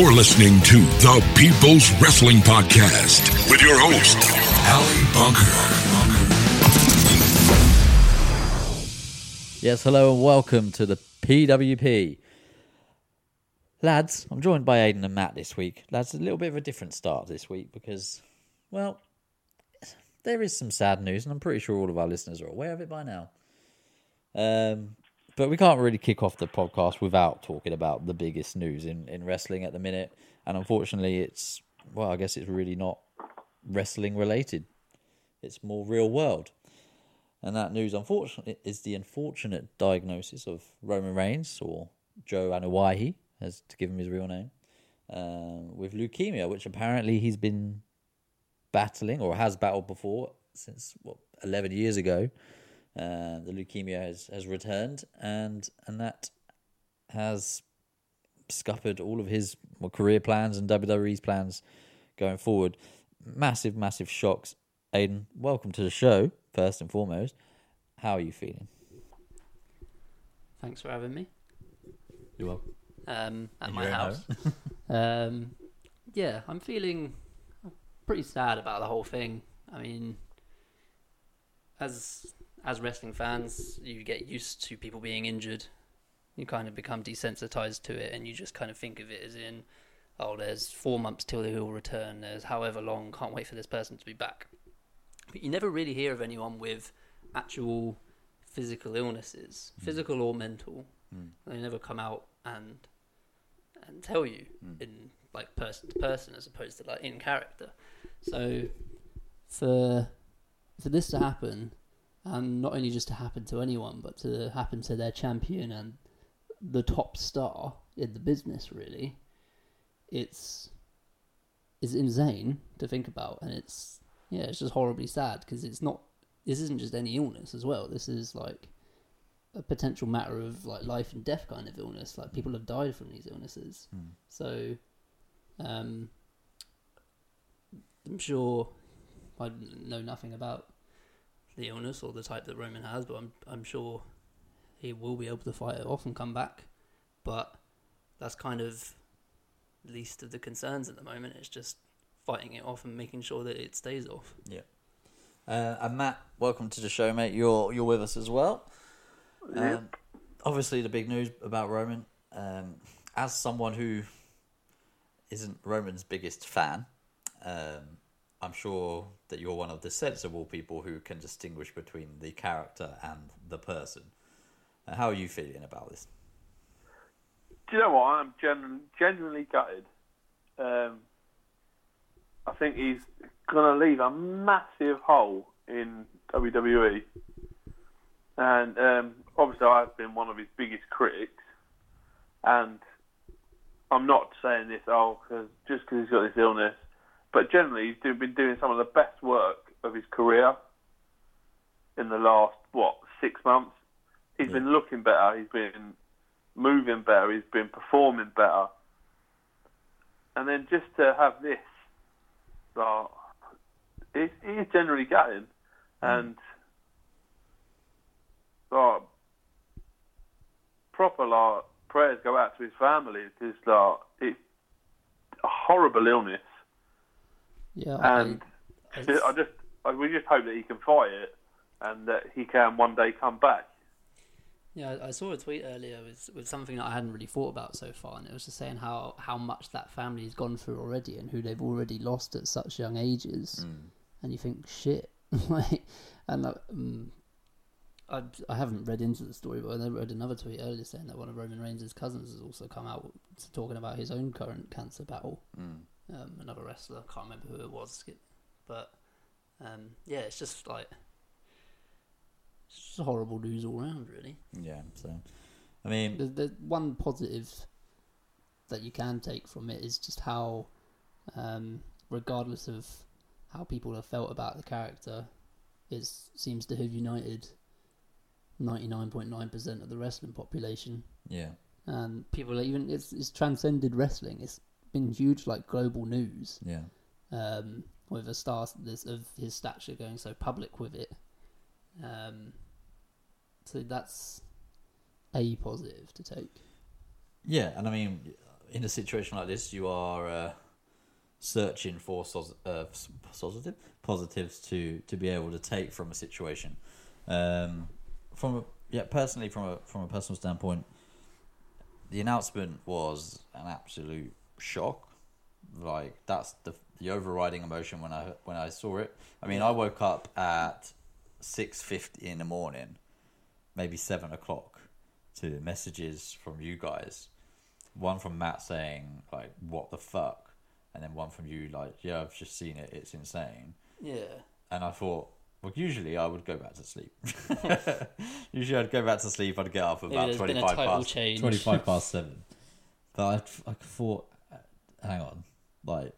You're listening to the People's Wrestling Podcast with your host, Ali Bunker. Yes, hello and welcome to the PWP. Lads, I'm joined by Aidan and Matt this week. Lads, a little bit of a different start this week because, well, there is some sad news, and I'm pretty sure all of our listeners are aware of it by now. Um, but we can't really kick off the podcast without talking about the biggest news in, in wrestling at the minute. And unfortunately, it's, well, I guess it's really not wrestling related, it's more real world. And that news, unfortunately, is the unfortunate diagnosis of Roman Reigns, or Joe Anoa'i, as to give him his real name, um, with leukemia, which apparently he's been battling or has battled before since what eleven years ago. Uh, the leukemia has, has returned, and and that has scuppered all of his career plans and WWE's plans going forward. Massive, massive shocks. Aiden, welcome to the show. First and foremost, how are you feeling? Thanks for having me You're welcome. um, at In my house. um, yeah, I'm feeling pretty sad about the whole thing. I mean, as as wrestling fans, you get used to people being injured. You kind of become desensitized to it, and you just kind of think of it as in, oh, there's four months till he'll return. There's however long. Can't wait for this person to be back. But you never really hear of anyone with actual physical illnesses, mm. physical or mental. Mm. They never come out and and tell you mm. in like person to person as opposed to like in character. So for for this to happen, and not only just to happen to anyone, but to happen to their champion and the top star in the business, really, it's is insane to think about, and it's yeah, it's just horribly sad because it's not. This isn't just any illness as well. This is like a potential matter of like life and death kind of illness. Like people have died from these illnesses. So, um, I'm sure I know nothing about the illness or the type that Roman has, but I'm I'm sure he will be able to fight it off and come back. But that's kind of least of the concerns at the moment. It's just fighting it off and making sure that it stays off. Yeah. Uh, and Matt, welcome to the show, mate. You're you're with us as well. Um, obviously, the big news about Roman. Um, as someone who isn't Roman's biggest fan, um, I'm sure that you're one of the sensible people who can distinguish between the character and the person. Uh, how are you feeling about this? Do you know what? I'm genu- genuinely gutted. Um, I think he's going to leave a massive hole in WWE. And um, obviously, I've been one of his biggest critics. And I'm not saying this oh, cause, just because he's got this illness, but generally, he's do, been doing some of the best work of his career in the last, what, six months. He's Yeah. been looking better. He's been moving better. He's been performing better. And then just to have this, like, it, it is generally gutting. Mm. And, like, proper, like, prayers go out to his family because, like, it's a horrible illness. Yeah, And I, I just, I, we just hope that he can fight it and that he can one day come back. Yeah, I I saw a tweet earlier with with something that I hadn't really thought about so far, and it was just saying how how much that family has gone through already, and who they've already lost at such young ages. Hmm. And you think, shit, like, and like, um, I I haven't read into the story, but I read another tweet earlier saying that one of Roman Reigns' cousins has also come out talking about his own current cancer battle. Hmm. Um, another wrestler, I can't remember who it was, but um, yeah, it's just like. It's just horrible news all around, really. Yeah. So, I mean, the, the one positive that you can take from it is just how, um, regardless of how people have felt about the character, it seems to have united ninety nine point nine percent of the wrestling population, yeah. and people even it's it's transcended wrestling. It's been huge, like global news, Yeah. um, with a star this, of his stature going so public with it. Um, so that's a positive to take. Yeah, and I mean, in a situation like this, you are uh, searching for uh, positive positives to to be able to take from a situation. Um, from a, yeah, personally, from a from a personal standpoint, the announcement was an absolute shock. Like that's the the overriding emotion when I when I saw it. I mean, I woke up at six fifty in the morning, maybe seven o'clock, to messages from you guys. One from Matt saying like, "What the fuck," and then one from you like, "Yeah, I've just seen it. It's insane." Yeah. And I thought, well, usually I would go back to sleep. usually I'd go back to sleep. I'd get up about there's been a twenty-five past change. twenty-five past seven. But I, I thought, hang on, like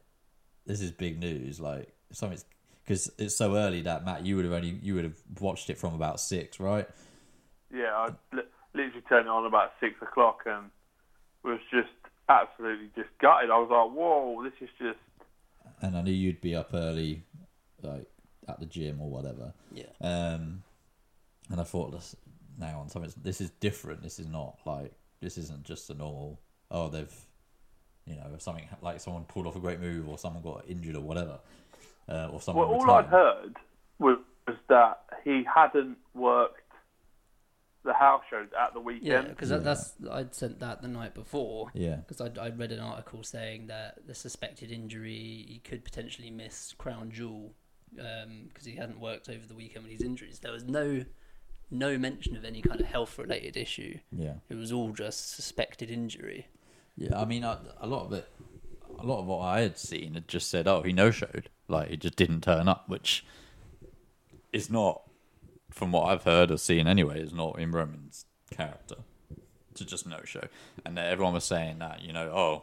this is big news. Like something's because it's so early that Matt, you would have only you would have watched it from about six, right? Yeah, I li- literally turned it on about six o'clock and was just absolutely just gutted. I was like, whoa, this is just. And I knew you'd be up early, like at the gym or whatever. Yeah. Um, and I thought, this, hang on, something. This is different. This is not like this isn't just a normal. Oh, they've, you know, if something like someone pulled off a great move or someone got injured or whatever, uh, or someone. Well, all. I'd heard was, was that he hadn't worked the house shows at the weekend. Yeah, weekend. because Yeah. that's I'd sent that the night before. Yeah. Because I'd, I'd read an article saying that the suspected injury he could potentially miss Crown Jewel because he hadn't worked over the weekend with his injuries. There was no no mention of any kind of health related issue. Yeah. It was all just suspected injury. Yeah, I mean, a, a lot of it, a lot of what I had seen had just said, "Oh, he no showed," like he just didn't turn up, which is not, from what I've heard or seen anyway, is not in Roman's character to just no show. And everyone was saying that, you know, oh,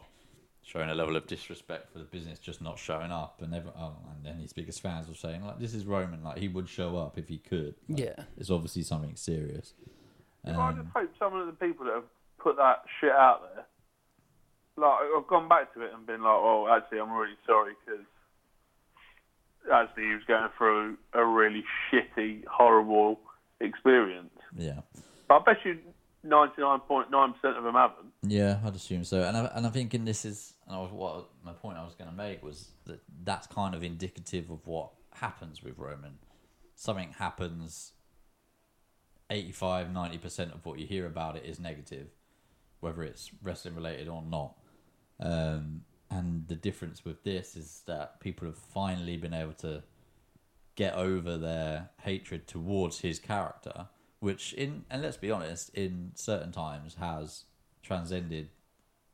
showing a level of disrespect for the business, just not showing up, and every, oh, and then his biggest fans were saying like, "This is Roman, like he would show up if he could." Like, Yeah. it's obviously something serious. But I Um, just hope some of the people that have put that shit out there, like, I've gone back to it and been like, oh, actually, I'm really sorry because actually he was going through a really shitty, horrible experience. yeah. But I bet you 99.9% of them haven't. Yeah, I'd assume so. And I, and I'm thinking this is, and I was, what my point I was going to make was that that's kind of indicative of what happens with Roman. Something happens, 85, 90% of what you hear about it is negative, whether it's wrestling related or not. Um, and the difference with this is that people have finally been able to get over their hatred towards his character, which in and let's be honest, in certain times has transcended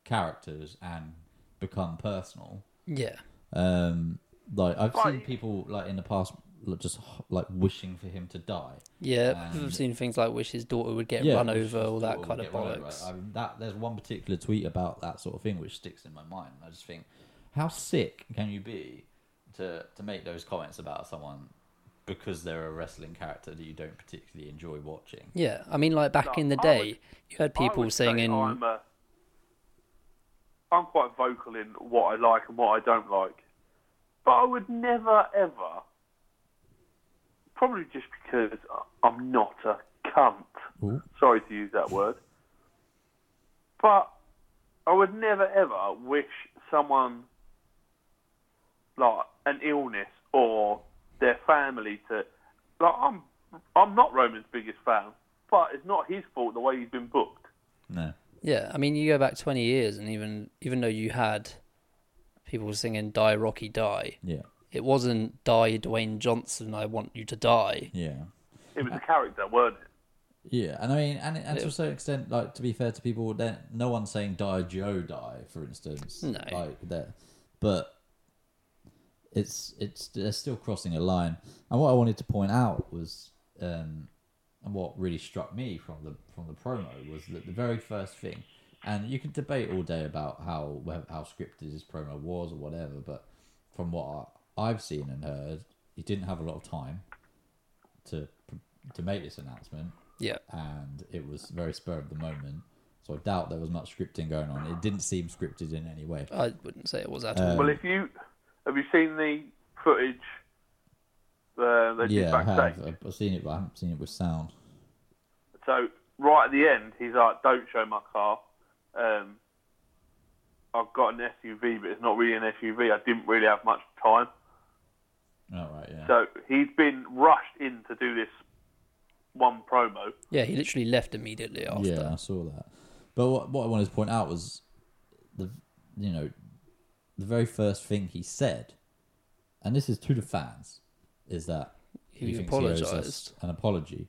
characters and become personal. Yeah. Um, like I've seen people like in the past like, just like wishing for him to die. Yeah. And- I've seen things like wish his daughter would get Yeah, run over, all that kind of get run over. bollocks. I mean, that there's one particular tweet about that sort of thing which sticks in my mind. I just think, how sick can you be to to make those comments about someone because they're a wrestling character that you don't particularly enjoy watching? Yeah, I mean, like back No, in the day, would- you had people would say singing. I'm, uh, I'm quite vocal in what I like and what I don't like. But I would never, ever, probably just because I'm not a cunt. Ooh. Sorry to use that word. But I would never, ever wish someone like an illness or their family to. Like I'm, I'm not Roman's biggest fan, but it's not his fault the way he's been booked. No. Yeah, I mean, you go back twenty years, and even even though you had people singing "Die Rocky Die," Yeah. It wasn't "Die Dwayne Johnson, I want you to die." Yeah. It was a character, weren't it? Yeah, and I mean, and, and to a certain extent, like to be fair to people, then no one's saying "die Joe die," for instance. No. like that, but it's it's they're still crossing a line. And what I wanted to point out was, um, and what really struck me from the from the promo was that the very first thing, and you can debate all day about how how scripted his promo was or whatever, but from what I, I've seen and heard, he didn't have a lot of time to to make this announcement Yeah, and it was very spur of the moment. So I doubt there was much scripting going on. It didn't seem scripted in any way. I wouldn't say it was at Um, all. Well, if you have you seen the footage uh, they yeah, I backstage? have. I've- I've seen it, but I haven't seen it with sound. So right at the end, he's like, "Don't show my car. Um, I've got an SUV, but it's not really an SUV. I didn't really have much time, Oh right, yeah. so he's been rushed in to do this one promo. Yeah, he literally left immediately after. Yeah, I saw that. But what what I wanted to point out was the you know the very first thing he said, and this is to the fans, is that He thinks owes us apologised. an apology,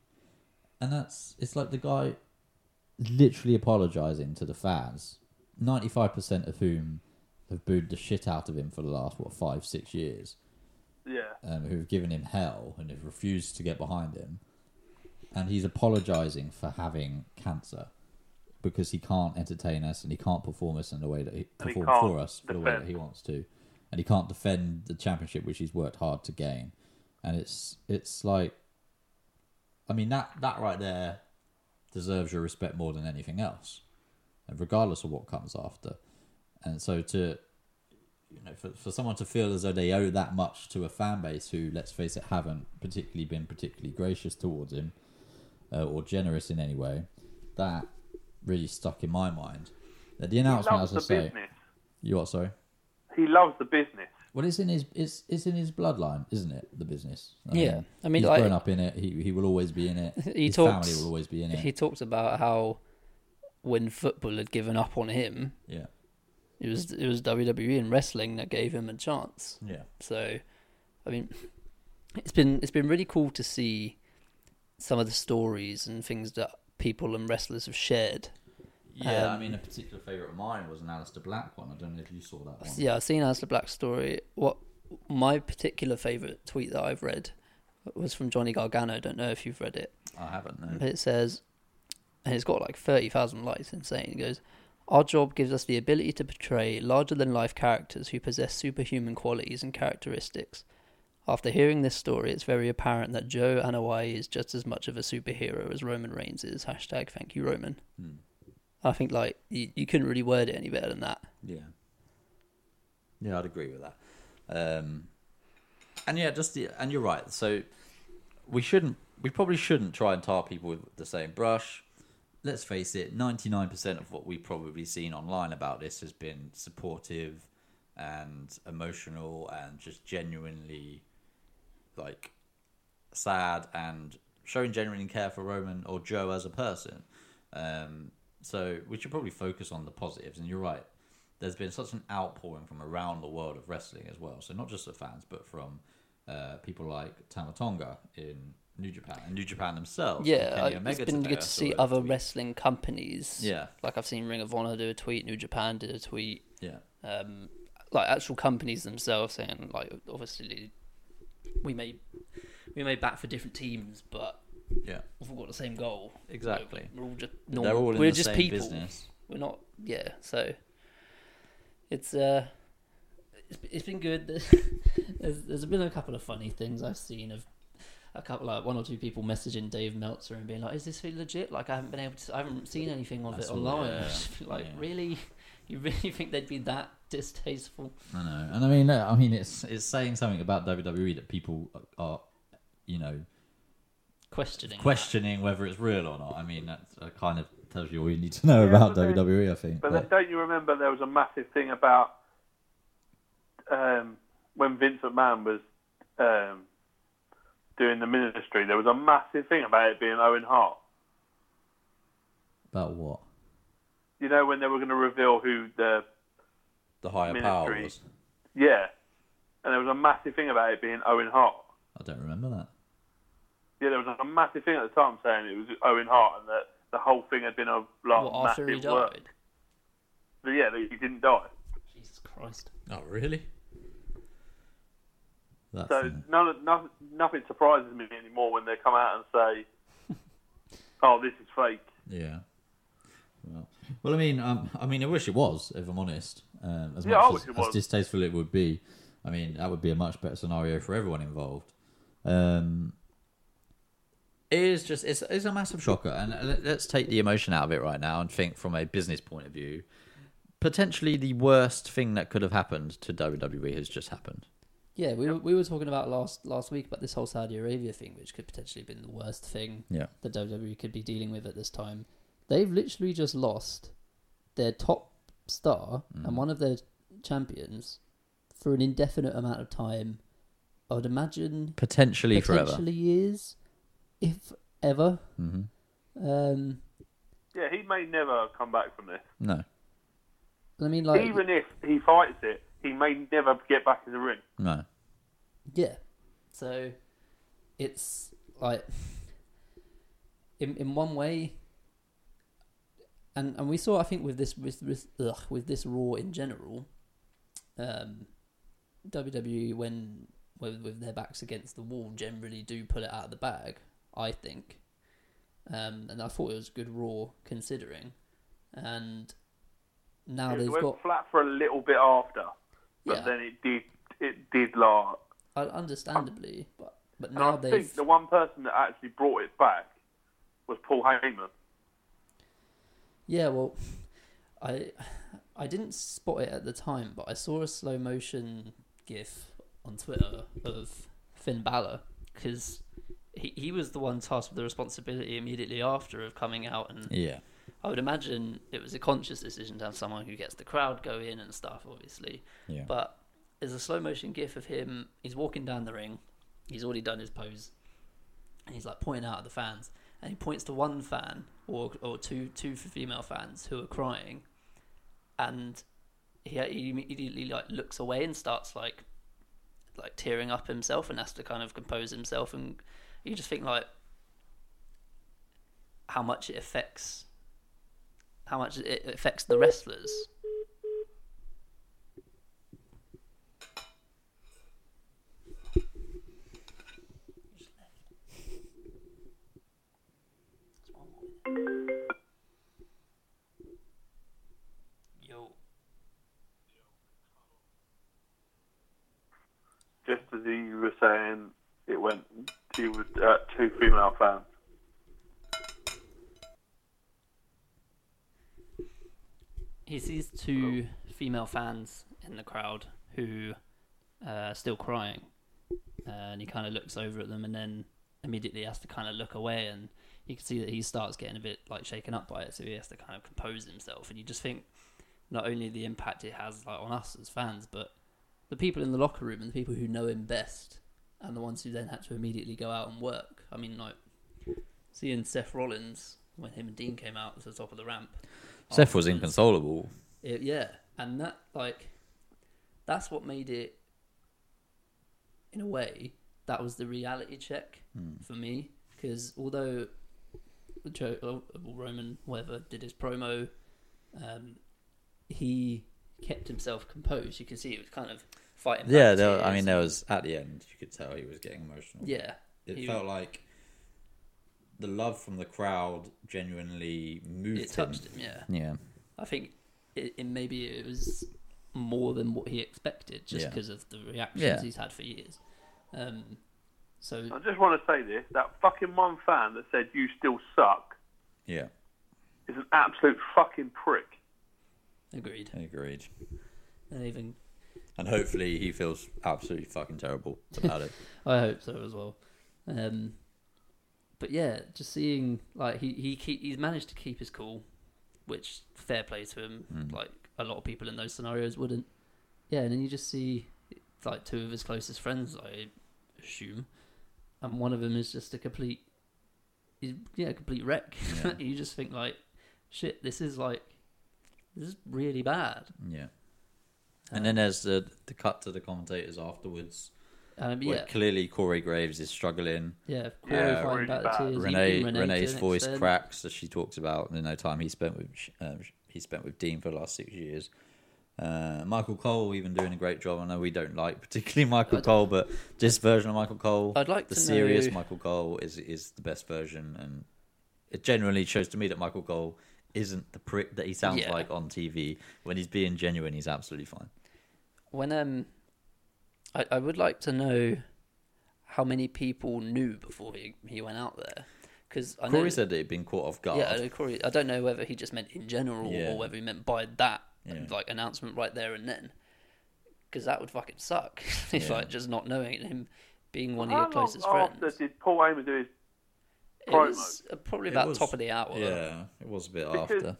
and that's it's like the guy literally apologising to the fans, ninety five percent of whom have booed the shit out of him for the last what five six years Yeah, um, who've given him hell and have refused to get behind him, and he's apologising for having cancer because he can't entertain us and he can't perform us in the way that he And he perform can't for us for the way that he wants to, and he can't defend the championship which he's worked hard to gain, and it's it's like, I mean that that right there deserves your respect more than anything else, and regardless of what comes after, and so to you know, for, for someone to feel as though they owe that much to a fan base who, let's face it, haven't particularly been particularly gracious towards him uh, or generous in any way, that really stuck in my mind. Uh, the he announcement, loves as the I say, business. you what? Sorry. He loves the business. Well, it's in his it's it's in his bloodline, isn't it? The business. I Yeah. I mean, he's like- grown up in it. He he will always be in it. He his talks- family will always be in it. He talked about how when football had given up on him, yeah, it was it was WWE and wrestling that gave him a chance. yeah, So, I mean, it's been it's been really cool to see some of the stories and things that people and wrestlers have shared. yeah. I Um, mean, a particular favorite of mine was an Aleister Black one. I don't know if you saw that one. Yeah, I've seen Aleister Black's story. What my particular favorite tweet that I've read was from Johnny Gargano. I Don't know if you've read it. I haven't. No. But it says, and it's got like 30,000 likes, insane. It goes, Our job gives us the ability to portray larger than life characters who possess superhuman qualities and characteristics. After hearing this story, it's very apparent that Joe Anoa'i is just as much of a superhero as Roman Reigns is. Hashtag thank you, Roman. Hmm. I think like you, you couldn't really word it any better than that. Yeah. Yeah, I'd agree with that. Um, and yeah, just the, and you're right. So we shouldn't, we probably shouldn't try and tar people with the same brush. Let's face it, 99% of what we've probably seen online about this has been supportive and emotional and just genuinely like sad and showing genuine care for Roman or Joe as a person. Um, so we should probably focus on the positives. And you're right, there's been such an outpouring from around the world of wrestling as well. So not just the fans, but from uh, people like Tama Tonga in New Japan and New Japan themselves. Yeah, I- it's been good to see other tweet. wrestling companies. Yeah. Like I've seen Ring of Honor do a tweet, New Japan did a tweet. Yeah, um, like actual companies themselves saying like obviously we may we may bat for different teams, but yeah, we've all got the same goal. exactly. We're all just They're normal. all in We're the just same people. business. We're not. Yeah. So it's uh, it's, it's been good. there's, there's been a couple of funny things I've seen of a couple like one or two people messaging Dave Meltzer and being like, "Is this thing legit?" Like I haven't been able to. I haven't seen anything of I it online. that, I just feel like yeah. really. You really think they'd be that distasteful? I know, and I mean, I mean, it's it's saying something about WWE that people are, you know, Questioning. that. questioning whether it's real or not. I mean, that uh, kind of tells you all you need to know Yeah, about but then- WWE. I think. But But- don't you remember there was a massive thing about um, when Vince McMahon was um, doing the ministry? There was a massive thing about it being Owen Hart. about what You know when they were going to reveal who the the higher power was. yeah, and there was a massive thing about it being Owen Hart. I don't remember that. Yeah, there was a massive thing at the time saying it was Owen Hart and that the whole thing had been a like, What, after massive he work. died? But yeah, that he didn't die. Jesus Christ. Oh, really? That's So none, of- nothing, surprises me anymore when they come out and say, "Oh, this is fake." yeah. Well, well, I mean, um, I mean, I wish it was. If I'm honest, um, as Yeah, I much wish as, as distasteful it would be, I mean, that would be a much better scenario for everyone involved. Um, it is just it's, it's a massive shocker, and let's take the emotion out of it right now and think from a business point of view. Potentially, the worst thing that could have happened to WWE has just happened. Yeah, we were, we were talking about last last week about this whole Saudi Arabia thing, which could potentially have been the worst thing Yeah, that WWE could be dealing with at this time. They've literally just lost their top star Mm. and one of their champions for an indefinite amount of time. I would imagine Potentially, forever. potentially years, if ever. hmm Um, Yeah, he may never come back from this. No, I mean, like, Even if he fights it, he may never get back in the ring. no. yeah. So it's like, in in one way, and and we saw, I think, with this with with, ugh, with this Raw in general, um, WWE when with with their backs against the wall generally do pull it out of the bag. I think, um, and I thought it was a good Raw considering, and now it they've went got flat for a little bit after, but Yeah. then it did it did last. uh, understandably, but but And now I they've think the one person that actually brought it back was Paul Heyman. Yeah, well, I I didn't spot it at the time, but I saw a slow motion GIF on Twitter of Finn Balor because he he was the one tasked with the responsibility immediately after of coming out, and Yeah, I would imagine it was a conscious decision to have someone who gets the crowd going and stuff, obviously. yeah. But there's a slow motion gif of him. He's walking down the ring. He's already done his pose, and he's like pointing out at the fans. And he points to one fan or or two two female fans who are crying, and he he immediately like looks away and starts like like tearing up himself and has to kind of compose himself. And you just think like how much it affects how much it affects the wrestlers. Yo. Just as he was saying, it went to uh, two female fans. He sees two female fans in the crowd who uh, are still crying, uh, and he kind of looks over at them, and then immediately has to kind of look away, and you can see that he starts getting a bit like shaken up by it, so he has to kind of compose himself, and you just think not only the impact it has like on us as fans, but the people in the locker room and the people who know him best, and the ones who then had to immediately go out and work. I mean, like seeing Seth Rollins when him and Dean came out to the top of the ramp. Seth was inconsolable. It, yeah, and that like that's what made it. In a way, that was the reality check for me because although Joe or Roman whatever did his promo, um, he kept himself composed. You can see it was kind of fighting. Yeah, there, I mean, there was at the end you could tell he was getting emotional. yeah, it felt like the love from the crowd genuinely moved it touched him. Yeah, Yeah, I think it, it maybe it was more than what he expected just Yeah. because of the reactions Yeah. he's had for years. Um, so I just want to say this: that fucking one fan that said "you still suck" yeah, is an absolute fucking prick. agreed. agreed. And even And hopefully he feels absolutely fucking terrible about it. I hope so as well. Um, but yeah, just seeing like he he keep, he's managed to keep his cool, which fair play to him. Mm. Like a lot of people in those scenarios wouldn't. Yeah, and then you just see like two of his closest friends, I assume, and one of them is just a complete, he's, yeah, a complete wreck. Yeah. you just think like, shit, this is like, this is really bad. Yeah. And then there's the the cut to the commentators afterwards. Um, where yeah, clearly Corey Graves is struggling. yeah, Yeah, Corey really fighting back to. Renee Renee Renee's to voice extent. cracks as she talks about the no time he spent with um, he spent with Dean for the last six years. Uh, Michael Cole even doing a great job. I know we don't like particularly Michael Cole, but this version of Michael Cole, I'd like the to serious know- Michael Cole, is is the best version, and it genuinely shows to me that Michael Cole isn't the prick that he sounds Yeah. like on TV. When he's being genuine, he's absolutely fine. when um I, I would like to know how many people knew before he, he went out there because I know Corey said that he'd been caught off guard. yeah Corey I don't know whether he just meant in general Yeah. or whether he meant by that Yeah. like announcement right there and then because that would fucking suck if Yeah. like just not knowing it, him being one of your closest long after friends did Paul Heyman do his it promo? was uh, probably It about was- top of the hour Yeah, it was a bit Because after.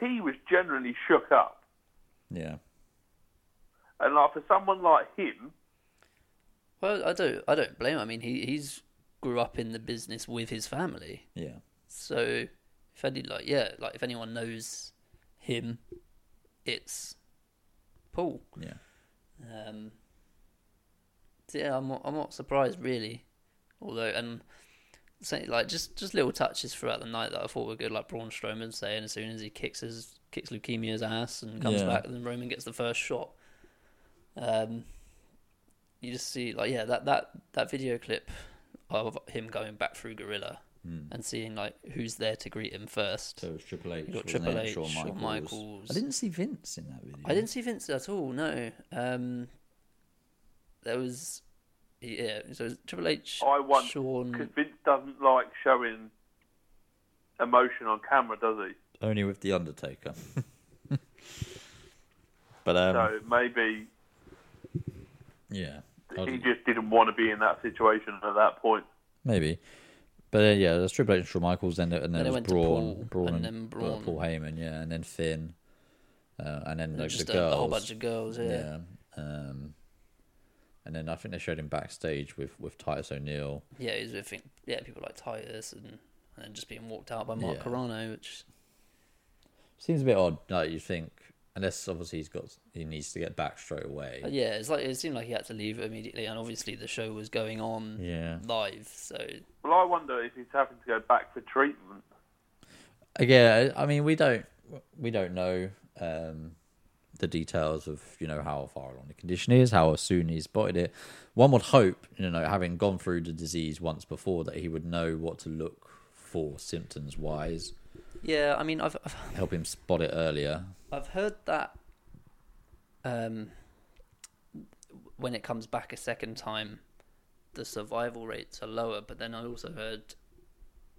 he was generally shook up. Yeah. And like for someone like him, Well, I don't, I don't blame. Him. I mean, he he's grew up in the business with his family, Yeah. so if any like yeah, like if anyone knows him, it's Paul. Yeah. Um, so yeah, I'm not, I'm not surprised really. Although, and say like just just little touches throughout the night that I thought were good, like Braun Strowman saying as soon as he kicks his kicks leukemia's ass and comes Yeah. back, and then Roman gets the first shot. Um, you just see like yeah that that that video clip of him going back through Gorilla and seeing like who's there to greet him first. So it was Triple H. You got Triple it? H, Shawn Shawn Michaels. Michaels. I didn't see Vince in that video. I didn't see Vince at all. No. Um, there was, yeah. So it was Triple H, I want Sean. because Vince doesn't like showing emotion on camera, does he? Only with the Undertaker. but um, So maybe yeah, he just didn't want to be in that situation at that point. maybe. But uh, yeah, there's Triple H and Shawn Michaels, then and then, Then it it was went to Braun, Paul, Braun and and, then uh, Braun. Paul Heyman, yeah, and then Finn, uh, and then like, just the a, girls, a whole bunch of girls. Yeah. yeah. Um, and then I think they showed him backstage with with Titus O'Neil. Yeah, he's with yeah people like Titus and and then just being walked out by Mark Yeah. Carrano, which Seems a bit odd. Like you think, unless obviously he's got he needs to get back straight away. uh, yeah, it's like it seemed like he had to leave immediately, and obviously the show was going on Yeah. live, so Well, I wonder if he's having to go back for treatment. Again, I mean, we don't we don't know um, the details of you know how far along the condition is, how soon he's spotted it. One would hope, you know, having gone through the disease once before, that he would know what to look for symptoms wise, yeah. I mean, I've, I've help him spot it earlier. I've heard that um, when it comes back a second time, the survival rates are lower. But then I also heard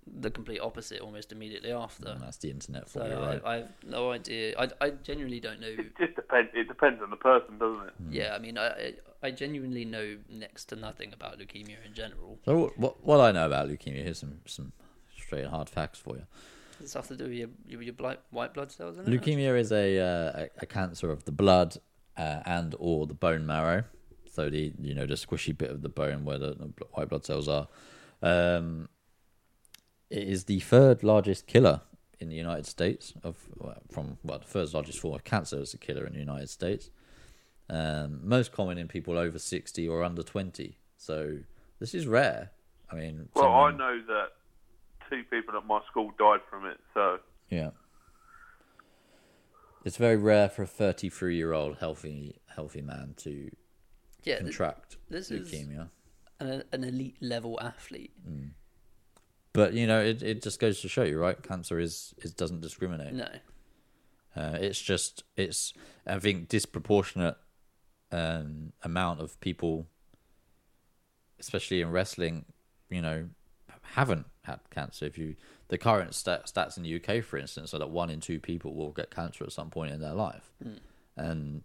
the complete opposite almost immediately after. And that's the internet for So you, right? I, I have no idea. I, I genuinely don't know. It just depends. It depends on the person, doesn't it? Yeah, I mean, I I- I genuinely know next to nothing about leukemia in general. So what, what what I know about leukemia? Here's some some straight and hard facts for you. Does it stuff to do with your your, your blight, white blood cells? In it? Leukemia is a, uh, a a cancer of the blood uh, and or the bone marrow. So the you know the squishy bit of the bone where the, the white blood cells are. Um, it is the third largest killer in the United States of well, from well the third largest form of cancer is a killer in the United States. Um, most common in people over sixty or under twenty. So this is rare. I mean, Well, someone- I know that two people at my school died from it. So Yeah. It's very rare for a 33 year old healthy healthy man to yeah, contract this is- leukemia. an, an elite level athlete. But you know, it, it just goes to show you, right? Cancer is is doesn't discriminate. No, Uh, it's just it's I think disproportionate um, amount of people, especially in wrestling, you know, haven't had cancer. If you the current stat, stats in the UK, for instance, are that one in two people will get cancer at some point in their life, and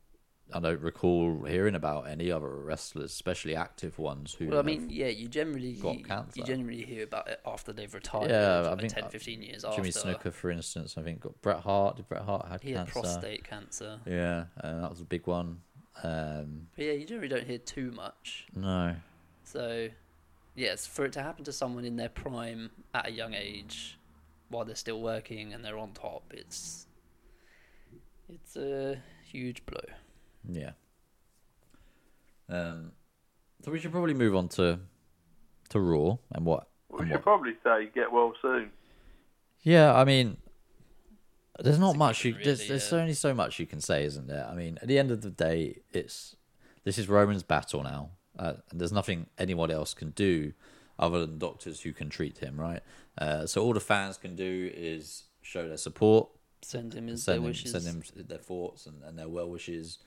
I don't recall hearing about any other wrestlers, especially active ones, who. well, I mean, yeah, you generally got you, cancer. you generally hear about it after they've retired. Yeah, I like think 10, uh, 15 years Jimmy after. Jimmy Snuka, for instance, I think got Bret Hart. Did Bret Hart had He had prostate cancer. Yeah, uh, that was a big one. Um, But yeah, you generally don't hear too much. no, So, yes, for it to happen to someone in their prime at a young age, while they're still working and they're on top, it's it's a huge blow. Yeah. Um, so we should probably move on to to Raw and what. we and should what probably say get well soon. yeah, I mean, there's not a much you. given, There's, really, there's yeah. only so much you can say, isn't there? I mean, at the end of the day, it's this is Roman's battle now. Uh, and there's nothing anyone else can do other than doctors who can treat him, right? Uh, so all the fans can do is show their support, Send him his send their him, wishes. send him their thoughts and, and their well wishes.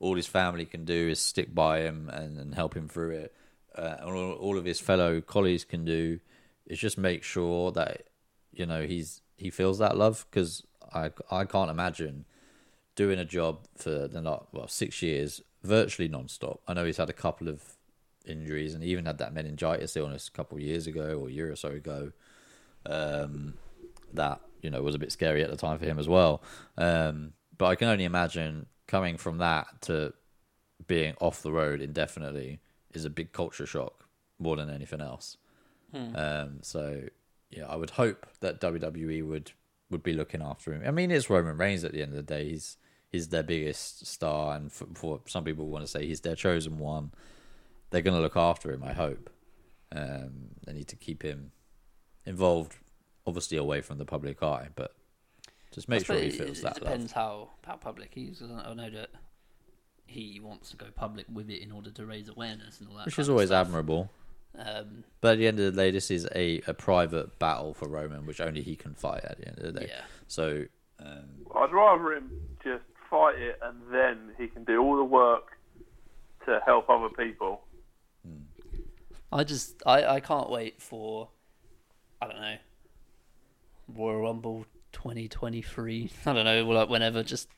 All his family can do is stick by him and, and help him through it. Uh, and all, all of his fellow colleagues can do is just make sure that you know he's he feels that love because I I can't imagine doing a job for the not well six years virtually non-stop. I know he's had a couple of injuries and he even had that meningitis illness a couple of years ago or a year or so ago. Um, that you know was a bit scary at the time for him as well. Um, but I can only imagine coming from that to being off the road indefinitely is a big culture shock more than anything else. Um, so yeah, I would hope that WWE would would be looking after him. I mean, it's Roman Reigns at the end of the day. He's he's their biggest star, and for, for some people want to say he's their chosen one. They're going to look after him. I hope. Um, they need to keep him involved, obviously away from the public eye, but just make sure he feels it, that it love. depends how how public he is. 'cause I know that he wants to go public with it in order to raise awareness and all that. which is always stuff. admirable. Um, But at the end of the day, this is a, a private battle for Roman, which only he can fight at the end of the day. yeah, So, um, I'd rather him just fight it and then he can do all the work to help other people. I just I I can't wait for I don't know Royal Rumble 2023. I don't know, like whenever, just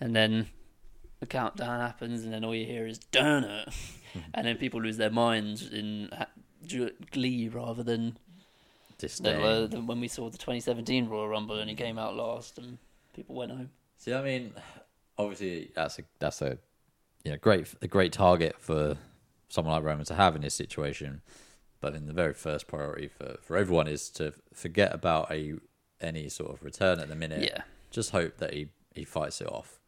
and then the countdown happens, and then all you hear is "darn it," and then people lose their minds in ju- glee rather than disdain. than, uh, than when we saw the 2017 Royal Rumble and he came out last and people went home. See, I mean, obviously that's a that's a you know great a great target for someone like Roman to have in this situation. But in the very first priority for, for everyone is to forget about a any sort of return at the minute. Yeah. Just hope that he, he fights it off,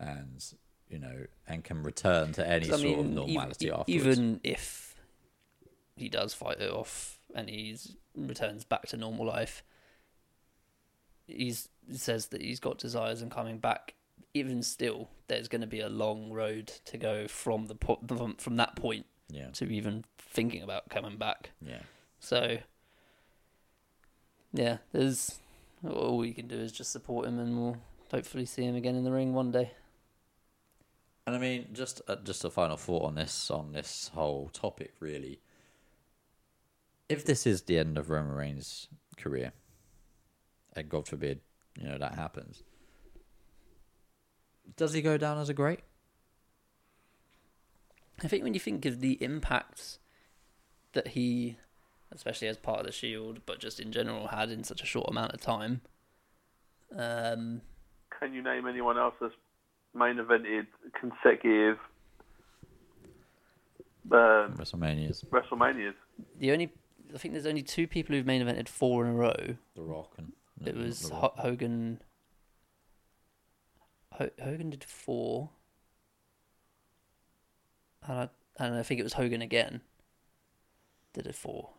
and you know, and can return to any sort of normality even, afterwards. even if he does fight it off and he's returns back to normal life, he's he says that he's got desires and coming back. Even still, there's going to be a long road to go from the po- from, from that point yeah, to even thinking about coming back. yeah. So, yeah, there's all we can do is just support him, and we'll hopefully see him again in the ring one day. And I mean, just uh, just a final thought on this on this whole topic, really. If this is the end of Roman Reigns' career, and God forbid, you know that happens, does he go down as a great? I think when you think of the impacts that he, especially as part of the Shield, but just in general, had in such a short amount of time, um, Can you name anyone else that's main evented consecutive um, WrestleManias, WrestleManias? the only I think there's only two people who've main evented four in a row. The Rock, and It was The Ho- Hogan. Ho- Hogan did four, and I, and I think it was Hogan again. Did it four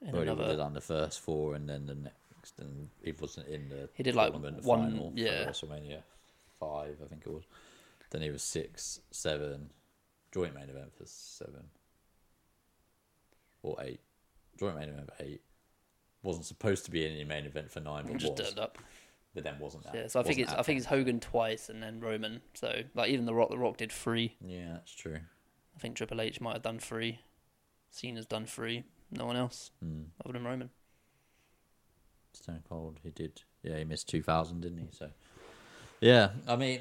in Well, he would another. have done the first four, and then the next, and he wasn't in the He did, like, one- final for yeah. WrestleMania five, I think it was. Then he was six, seven, joint main event for seven or eight, joint main event for eight. Wasn't supposed to be in any main event for nine, but just was. turned up. But then wasn't that? Yeah, so I think it's I think it's Hogan twice and then Roman. So like even the Rock, the Rock did three. Yeah, that's true. I think Triple H might have done three. Cena's done three. No one else Hmm. other than Roman. Stone Cold, he did. Yeah, he missed 2000, didn't he? So, yeah, I mean,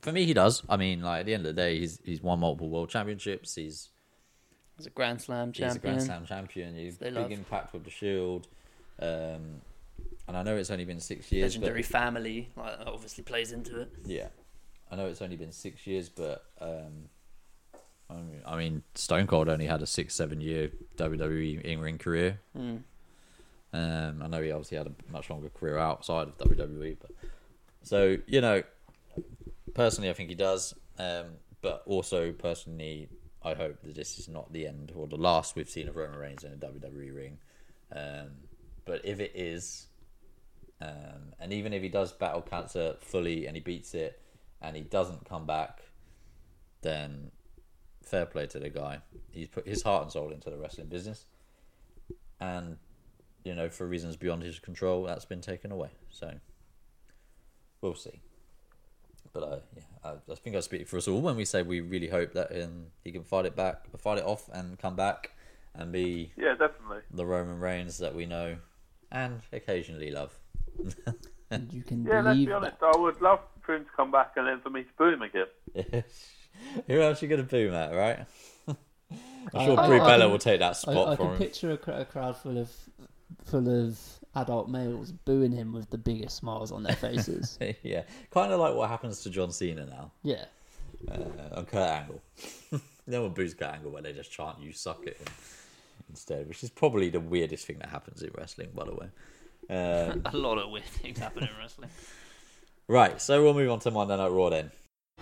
for me, he does. I mean, like at the end of the day, he's he's won multiple world championships. He's He's a Grand Slam champion. he's a. Grand Slam champion. He's big love. impact with the Shield. Um, and I know it's only been six years. but- Legendary family, like obviously plays into it. yeah, I know it's only been six years, but um, I mean, I mean, Stone Cold only had a six, seven year WWE in ring career. Mm. Um, I know he obviously had a much longer career outside of WWE, but so you know, personally, I think he does. Um, but also personally, I hope that this is not the end or the last we've seen of Roman Reigns in a WWE ring. Um, but if it is, um, and even if he does battle cancer fully and he beats it, and he doesn't come back, then fair play to the guy. He's put his heart and soul into the wrestling business, and you know, for reasons beyond his control, that's been taken away. So we'll see. But uh, yeah, I, I think I speak for us all when we say we really hope that um, he can fight it back, fight it off, and come back and be Yeah, definitely. the Roman Reigns that we know and occasionally love. And you can Yeah, let's believe be honest. that. I would love for him to come back and then for me to boo him again. Who else are you gonna boo, Matt? Right? I'm sure I- Brie I Bella can- will take that spot I from can him. picture a, cr- a crowd full of full of adult males booing him with the biggest smiles on their faces. yeah, kind of like what happens to John Cena now yeah. uh, on Kurt Angle. no one boos Kurt Angle when they just chant "You suck it" instead, which is probably the weirdest thing that happens in wrestling, by the way. Um, A lot of weird things happen in wrestling. right, so we'll move on to Monday Night Raw then.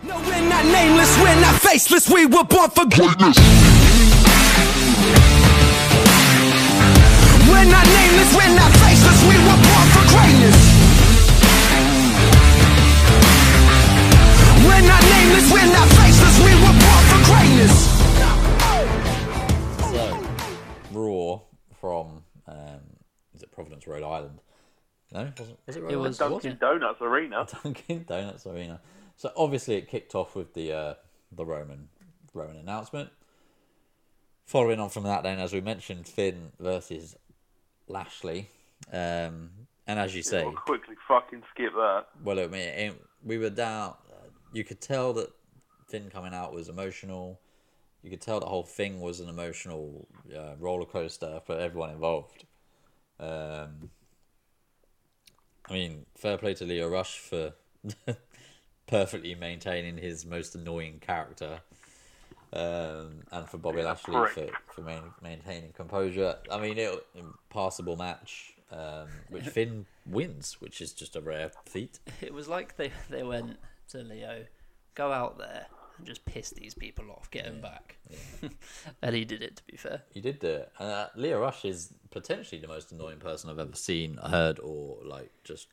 No, we're not nameless, we're not faceless, we were born for greatness. We're not nameless, we're not faceless, we were born for greatness. We're not nameless, we're not faceless, we were born for greatness. So, Raw from um, is it Providence, Rhode Island? No, was it? Was it Rhode It was- Dunkin' Donuts Arena. Dunkin' Donuts Arena. So obviously it kicked off with the uh, the Roman Roman announcement. Following on from that, then as we mentioned, Finn versus Lashley, um, and as you say, We'll quickly fucking skip that. well, I mean, it, we were down. You could tell that Finn coming out was emotional. You could tell the whole thing was an emotional uh, roller coaster for everyone involved. Um, I mean, fair play to Lio Rush for perfectly maintaining his most annoying character, um, and for Bobby Lashley for, for main, maintaining composure. I mean, it passable match, um, which Finn wins, which is just a rare feat. It was like they, they went to Lio, go out there and just piss these people off, get them back. and he did it, to be fair. You did do it. Uh, Lio Rush is potentially the most annoying person I've ever seen, heard, or like just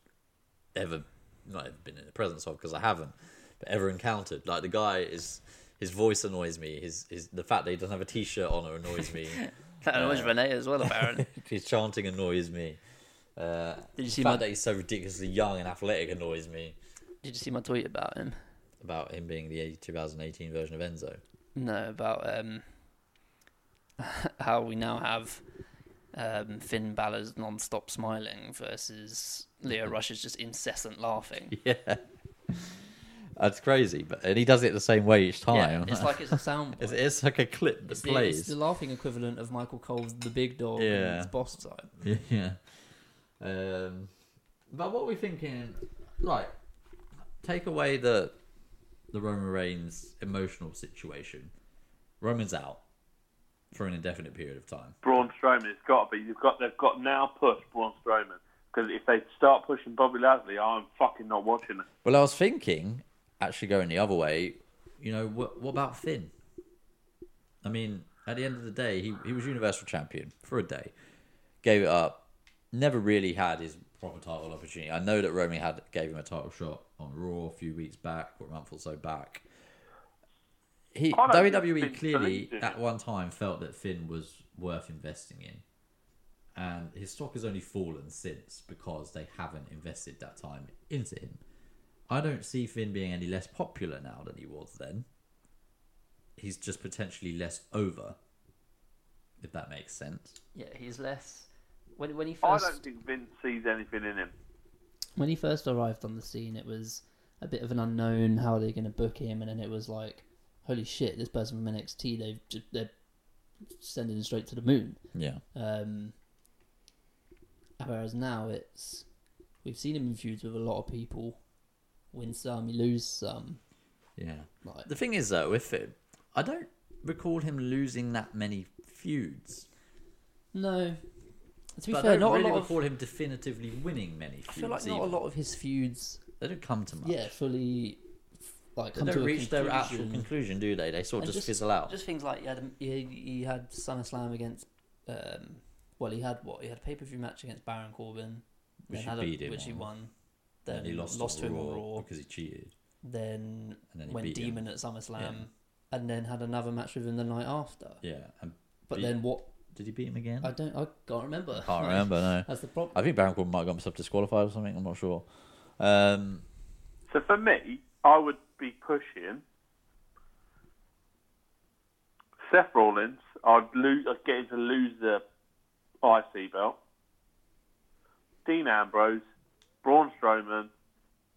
ever not ever been in the presence of because I haven't, but ever encountered. Like the guy is his voice annoys me. His his the fact that he doesn't have a t-shirt on annoys me. That annoys Renee as well, apparently. his chanting annoys me. Uh, Did you the see fact my- that he's so ridiculously young and athletic annoys me. Did you see my tweet about him? About him being the 2018 version of Enzo. No, about um, how we now have um, Finn Balor's non-stop smiling versus Lio Rush's just incessant laughing. Yeah, that's crazy. But and he does it the same way each time. Yeah, it's like it's a sound. it's, it's like a clip that It's plays. it's the laughing equivalent of Michael Cole's The Big Dog Yeah. its boss time. Yeah. Um, but what we're thinking, like, take away the the Roman Reigns emotional situation. Roman's out for an indefinite period of time. Braun Strowman, it's got to be. You've got. They've got now push Braun Strowman because if they start pushing Bobby Lashley, I'm fucking not watching it. Well, I was thinking, actually going the other way. You know, what what about Finn? I mean, at the end of the day, he he was Universal Champion for a day, gave it up, never really had his proper title opportunity. I know that Roman had gave him a title shot on Raw a few weeks back, or a month or so back. He I don't think WWE clearly at one time felt that Finn was worth investing in, and his stock has only fallen since because they haven't invested that time into him. I don't see Finn being any less popular now than he was then. He's just potentially less over, if that makes sense. Yeah, he's less. When when he first, I first don't think Vince sees anything in him. when he first arrived on the scene, it was a bit of an unknown. How are they're going to book him, and then it was like, holy shit, this person from NXT, they've just, they're sending him straight to the moon. Yeah. Um, whereas now it's we've seen him in feuds with a lot of people, win some, he lose some. Yeah. Like, The thing is, though, with Finn, I don't recall him losing that many feuds. no, to be But fair, I don't not really a lot recall of. him definitively winning many feuds. I feel like not a lot of his feuds, They don't come to much. yeah, fully like They come to don't a reach their actual conclusion. conclusion, do they? They sort of And just, fizzle out. Just things like he had he, he had SummerSlam against um, well he had what he had a pay per view match against Baron Corbin, Which he had a- him which he won. Then and he lost, lost to him on Raw Raw. because he cheated. Then, And then he went beat him. Demon at SummerSlam, Yeah. and then had another match with him the night after. Yeah. And But beat- then what? Did he beat him again? I don't. I can't remember. can't remember. No. That's the problem. I think Baron Corbin might have got himself disqualified or something. I'm not sure. Um, So for me, I would be pushing Seth Rollins. I'd lose. I'd get him to lose the IC belt. Dean Ambrose, Braun Strowman,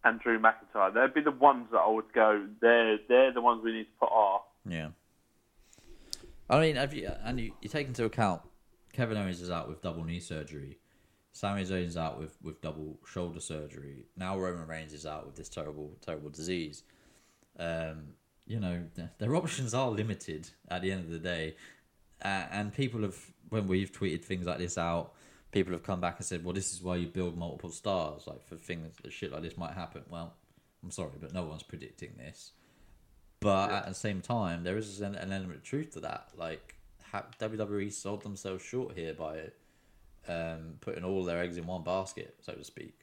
and Drew McIntyre. They'd be the ones that I would go. They're they're the ones we need to put off. yeah. I mean, have you, and you, you take into account Kevin Owens is out with double knee surgery. Sami Zayn's out with, with double shoulder surgery. Now Roman Reigns is out with this terrible, terrible disease. Um, you know, th- their options are limited at the end of the day. Uh, and people have, when we've tweeted things like this out, people have come back and said, well, this is why you build multiple stars, like for things, that shit like this might happen. Well, I'm sorry, but no one's predicting this. But at the same time, there is an, an element of truth to that. Like, ha- WWE sold themselves short here by um, putting all their eggs in one basket, so to speak.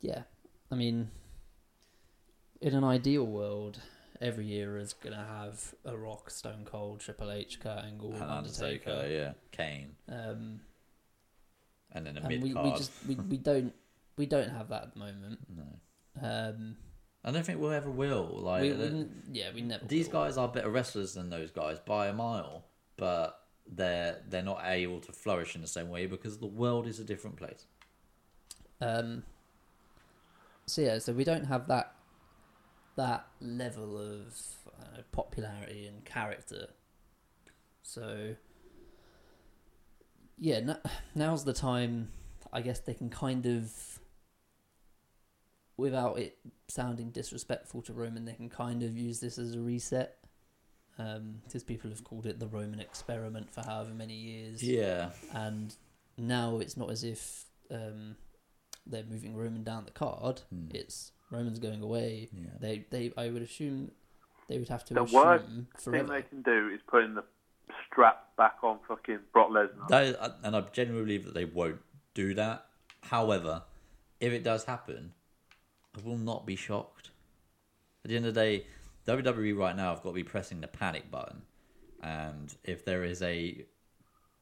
Yeah, I mean, in an ideal world, every year is gonna have a Rock, Stone Cold, Triple H, Kurt Angle, And Undertaker. Undertaker, yeah, Kane, Um, and then a mid we, we just we, we don't we don't have that at the moment. No. Um, I don't think we'll ever will. Like we, we, yeah, we never. these will. guys are better wrestlers than those guys by a mile, but they're they're not able to flourish in the same way because the world is a different place. Um, so yeah, so we don't have that that level of uh, popularity and character. So yeah, no, now's the time. I guess they can kind of, without it sounding disrespectful to Roman, they can kind of use this as a reset. Because people have called it the Roman experiment for however many years Yeah, and now it's not as if um, they're moving Roman down the card. Hmm. It's Roman's going away. Yeah. They they I would assume they would have to The assume worst thing forever. they can do is putting the strap back on fucking Brock Lesnar. that is, and I genuinely believe that they won't do that. However, if it does happen, I will not be shocked. At the end of the day, WWE right now have got to be pressing the panic button, and if there is a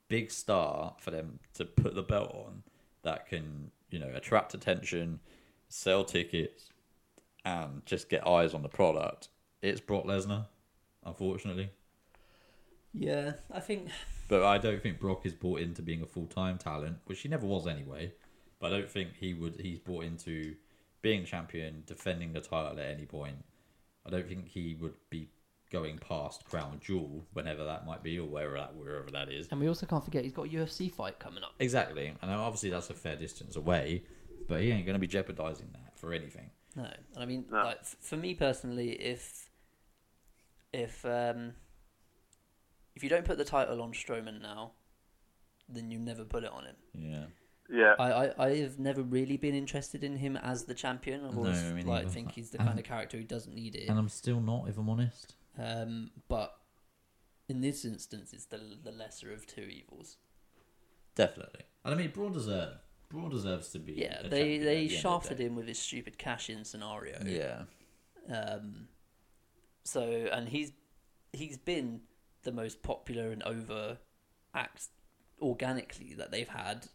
big star for them to put the belt on that can, you know, attract attention, sell tickets, and just get eyes on the product, it's Brock Lesnar, unfortunately. Yeah, I think But I don't think Brock is bought into being a full time talent, which he never was anyway. But I don't think he would. He's bought into being champion, defending the title at any point. I don't think he would be going past Crown Jewel whenever that might be, or wherever that wherever that is. and we also can't forget he's got a UFC fight coming up. Exactly, and obviously that's a fair distance away, but he ain't going to be jeopardizing that for anything. No, and I mean, No. like for me personally, if if um if you don't put the title on Strowman now, then you never put it on him. Yeah, Yeah. I, I, I have never really been interested in him as the champion. I've No, always me like neither. think he's the And- kind of character who doesn't need it. and I'm still not, if I'm honest. Um, but in this instance, it's the the lesser of two evils. Definitely, and I mean Braun deserves. Braun deserves to be. Yeah, a they champion at they the end of the shafted day. him with his stupid cash in scenario. Yeah, Um, so and he's he's been the most popular and over act organically that they've had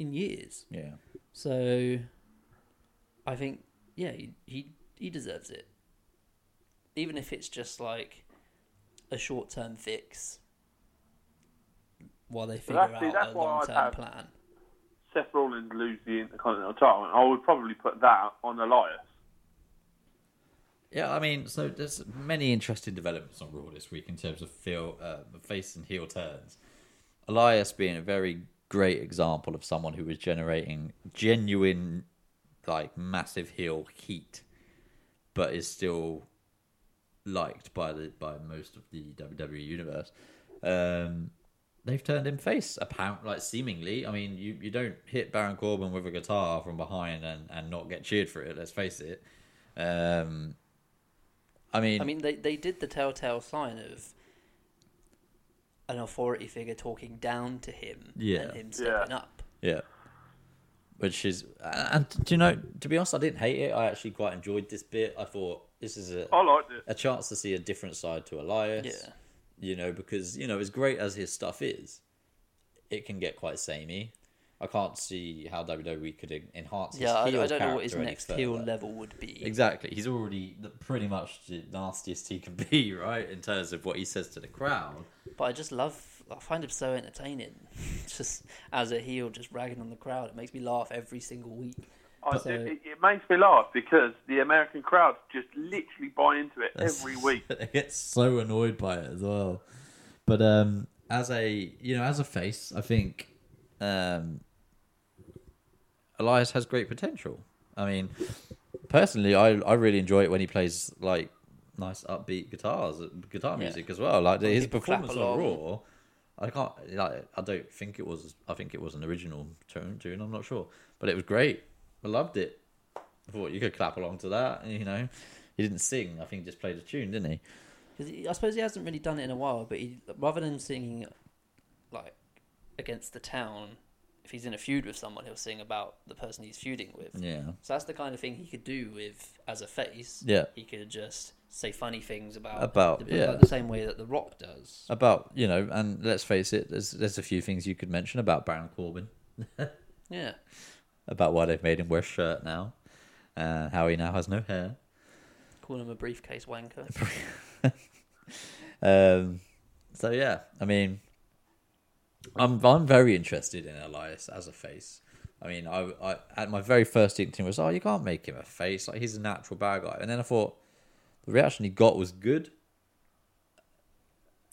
in years. yeah. So I think yeah, he he, he deserves it. Even if it's just like a short term fix while they figure that's- see, out that's a long term plan. Seth Rollins lose the Intercontinental title, and I would probably put that on Elias. Yeah, I mean, so there's many interesting developments on Raw this week in terms of feel, uh, face and heel turns. Elias being a very great example of someone who was generating genuine, like massive heel heat, but is still liked by the by most of the WWE universe. Um, they've turned him face, apparently, like seemingly. I mean, you, you don't hit Baron Corbin with a guitar from behind and, and not get cheered for it. Let's face it. Um, I mean, I mean, they they did the telltale sign of an authority figure talking down to him Yeah. and him stepping up. Yeah. Which is, and do you know, to be honest, I didn't hate it. I actually quite enjoyed this bit. I thought this is a, I liked it. a chance to see a different side to Elias. Yeah. You know, because, you know, as great as his stuff is, it can get quite samey. I can't see how WWE could enhance his Yeah, I, heel I don't know what his character any next heel further. level would be. Exactly. He's already the, pretty much the nastiest he can be, right? In terms of what he says to the crowd. But I just love, I find him so entertaining. just as a heel, just ragging on the crowd. It makes me laugh every single week. I, So- it, it makes me laugh because the American crowd just literally buy into it every week. they get so annoyed by it as well. But um, as a you know, as a face, I think um, Elias has great potential. I mean, personally, I I really enjoy it when he plays like nice upbeat guitars, guitar Yeah. music as well. Like his people performance on. Raw. I can't like. I don't think it was. I think it was an original tune. Tune. I'm not sure, but it was great. I loved it. I thought you could clap along to that. You know, he didn't sing. I think he just played a tune, didn't he? Because I suppose he hasn't really done it in a while, but he, rather than singing like against the town, if he's in a feud with someone, he'll sing about the person he's feuding with. Yeah. So that's the kind of thing he could do with as a face. Yeah. He could just say funny things about About- the, yeah. like the same way that The Rock does. About you know, and let's face it, there's there's a few things you could mention about Baron Corbin. Yeah. about why they've made him wear a shirt now, uh, how he now has no hair. Call him a briefcase wanker. Um, so yeah, I mean, I'm I'm very interested in Elias as a face. I mean, I, I at my very first instinct was, oh, you can't make him a face. Like he's a natural bad guy. And then I thought the reaction he got was good,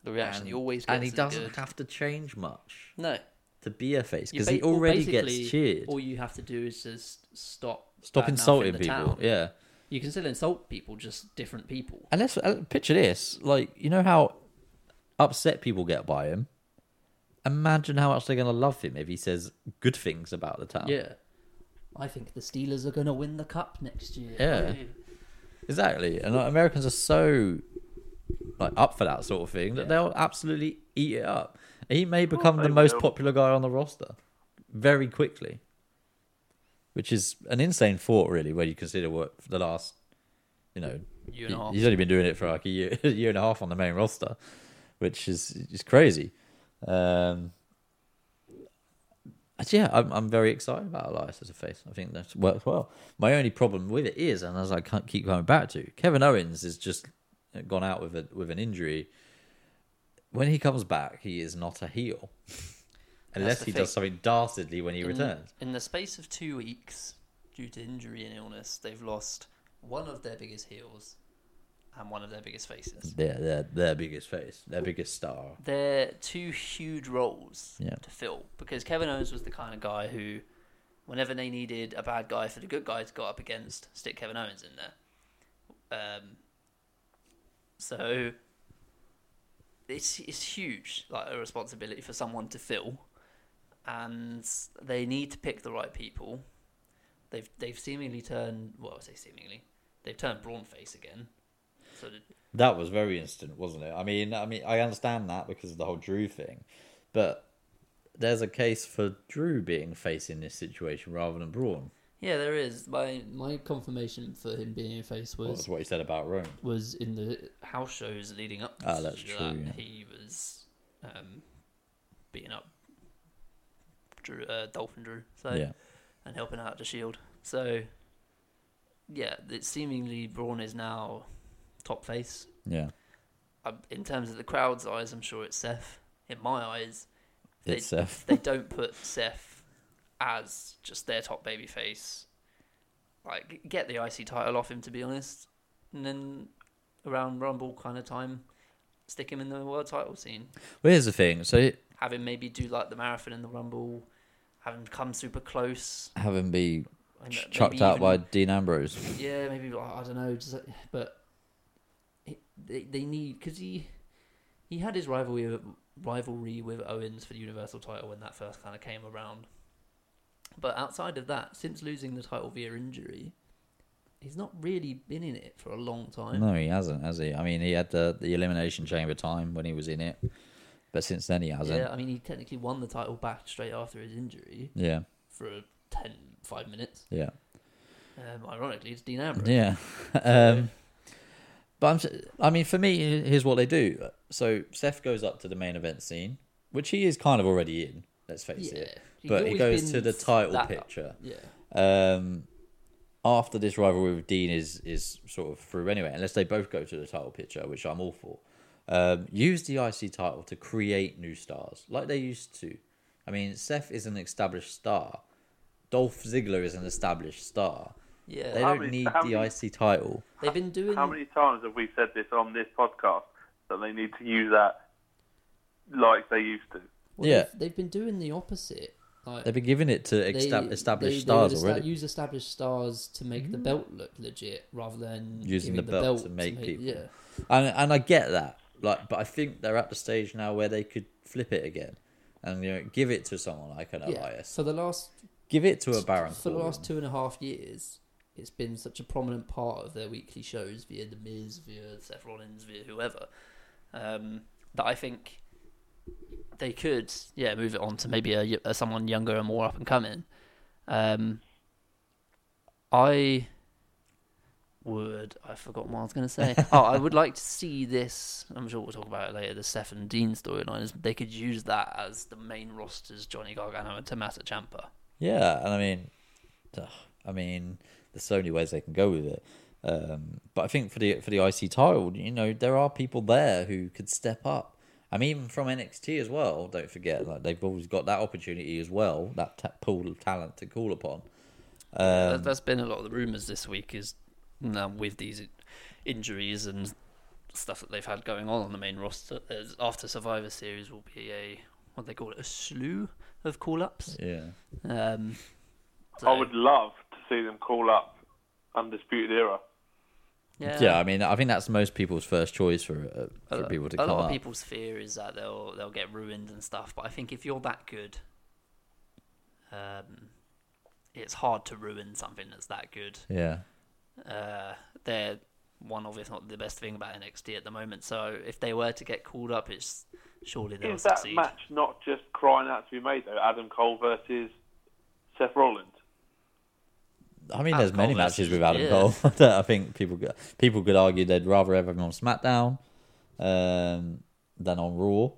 The reaction and, he always gets and he doesn't good. have to change much No. to be a face because he ba- well, already gets cheered. All you have to do is just stop. Stop insulting the people. town. Yeah. You can still insult people, just different people. And let's uh, picture this. Like, you know how upset people get by him? Imagine how much they're going to love him if he says good things about the town. Yeah. I think the Steelers are going to win the cup next year. Yeah. Exactly. And like, Americans are so like up for that sort of thing that they'll absolutely eat it up. He may become they the most will. popular guy on the roster very quickly. Which is an insane thought really when you consider what for the last you know Year and a he- half. he's only been doing it for like a year a year and a half on the main roster, which is is crazy. Um yeah, I'm I'm very excited about Elias as a face. I think that works well. My only problem with it is, and as I can't keep going back to, Kevin Owens has just gone out with a with an injury. When he comes back, he is not a heel, unless he thing. does something dastardly when he in, returns. In the space of two weeks, due to injury and illness, they've lost one of their biggest heels and one of their biggest faces. They're, they're their biggest face, their biggest star. They're two huge roles Yeah. to fill because Kevin Owens was the kind of guy who, whenever they needed a bad guy for the good guy to go up against, stick Kevin Owens in there. Um, so it's it's huge, like a responsibility for someone to fill, and they need to pick the right people. They've they've seemingly turned well, I say seemingly, they've turned Braun face again. So That was very instant, wasn't it? I mean, I mean, I understand that because of the whole Drew thing, but there's a case for Drew being face in this situation rather than Braun. yeah, there is. My my confirmation for him being a face Well, was That's what he said about Rome. was in the house shows leading up. Ah, to that's that, true, yeah. He was um, beating up Drew, uh, Dolphin Drew, so Yeah, and helping out the Shield. So yeah, it seemingly Braun is now top face. yeah. Um, in terms of the crowd's eyes, I'm sure it's Seth. In my eyes, they, It's Seth. they don't put Seth as just their top baby face. Like, get the IC title off him, to be honest. And then around Rumble kind of time, stick him in the world title scene. Well, here's the thing. So Have him maybe do like the marathon in the Rumble. Have him come super close. have him be ch- chucked out even- by Dean Ambrose. Yeah, maybe I don't know, like- but it, they they need because he he had his rivalry with, rivalry with Owens for the Universal title when that first kind of came around. But outside of that, since losing the title via injury, he's not really been in it for a long time. No, he hasn't, has he? I mean, he had the the elimination chamber time when he was in it, but since then he hasn't. yeah, I mean, he technically won the title back straight after his injury Yeah, for 10, 5 minutes. yeah. Um, ironically, it's Dean Ambrose. Yeah. um, but I'm, I mean, for me, here's what they do. So Seth goes up to the main event scene, which he is kind of already in. Let's face Yeah, it. But he goes to the title picture. Yeah. Um, after this rivalry with Dean is is sort of through anyway, unless they both go to the title picture, which I'm all for. Um, use the IC title to create new stars, like they used to. I mean, Seth is an established star. Dolph Ziggler is an established star. Yeah. They How don't many- need the many- IC title. They've been doing. How many times have we said this on this podcast that they need to use that like they used to? Well, Yeah. they've, they've been doing the opposite Like, They've been giving it to they- estab- they- established they stars would already. Mm. Use established stars to make the belt look legit, rather than Using giving the belt to make people. Yeah, and and I get that. Like, but I think they're at the stage now where they could flip it again, and you know, give it to someone like an yeah. Elias. For the last Give it to a Baron. for the last two and a half years, it's been such a prominent part of their weekly shows via the Miz, via Seth Rollins, via whoever, um, that I think they could, yeah, move it on to maybe a, a someone younger and more up and coming. Um, I would, I forgot what I was going to say. oh, I would like to see this. I'm sure we'll talk about it later. The Seth and Dean storyline is they could use that as the main roster's Johnny Gargano and Tommaso Ciampa. Yeah, and I mean, I mean, there's so many ways they can go with it. Um, but I think for the for the IC title, you know, there are people there who could step up. I mean, even from NXT as well. Don't forget, like they've always got that opportunity as well, that ta- pool of talent to call upon. That- Um, That's been a lot of the rumours this week is um, with these injuries and stuff that they've had going on on the main roster. After Survivor Series will be a what they call it a slew of call ups. yeah, Um, I would love to see them call up Undisputed Era. yeah, yeah. I mean, I think that's most people's first choice for uh, a, for people to a come A lot up. of people's fear is that they'll they'll get ruined and stuff. But I think if you're that good, um, it's hard to ruin something that's that good. Yeah, uh, they're one of, if not the best thing about NXT at the moment. So if they were to get called up, it's surely they'll Is that match not just crying out to be made though? Adam Cole versus Seth Rollins. I mean, Adam there's many Cole matches with Adam yeah. Cole that I think people could- people could argue they'd rather have him on SmackDown um, than on Raw,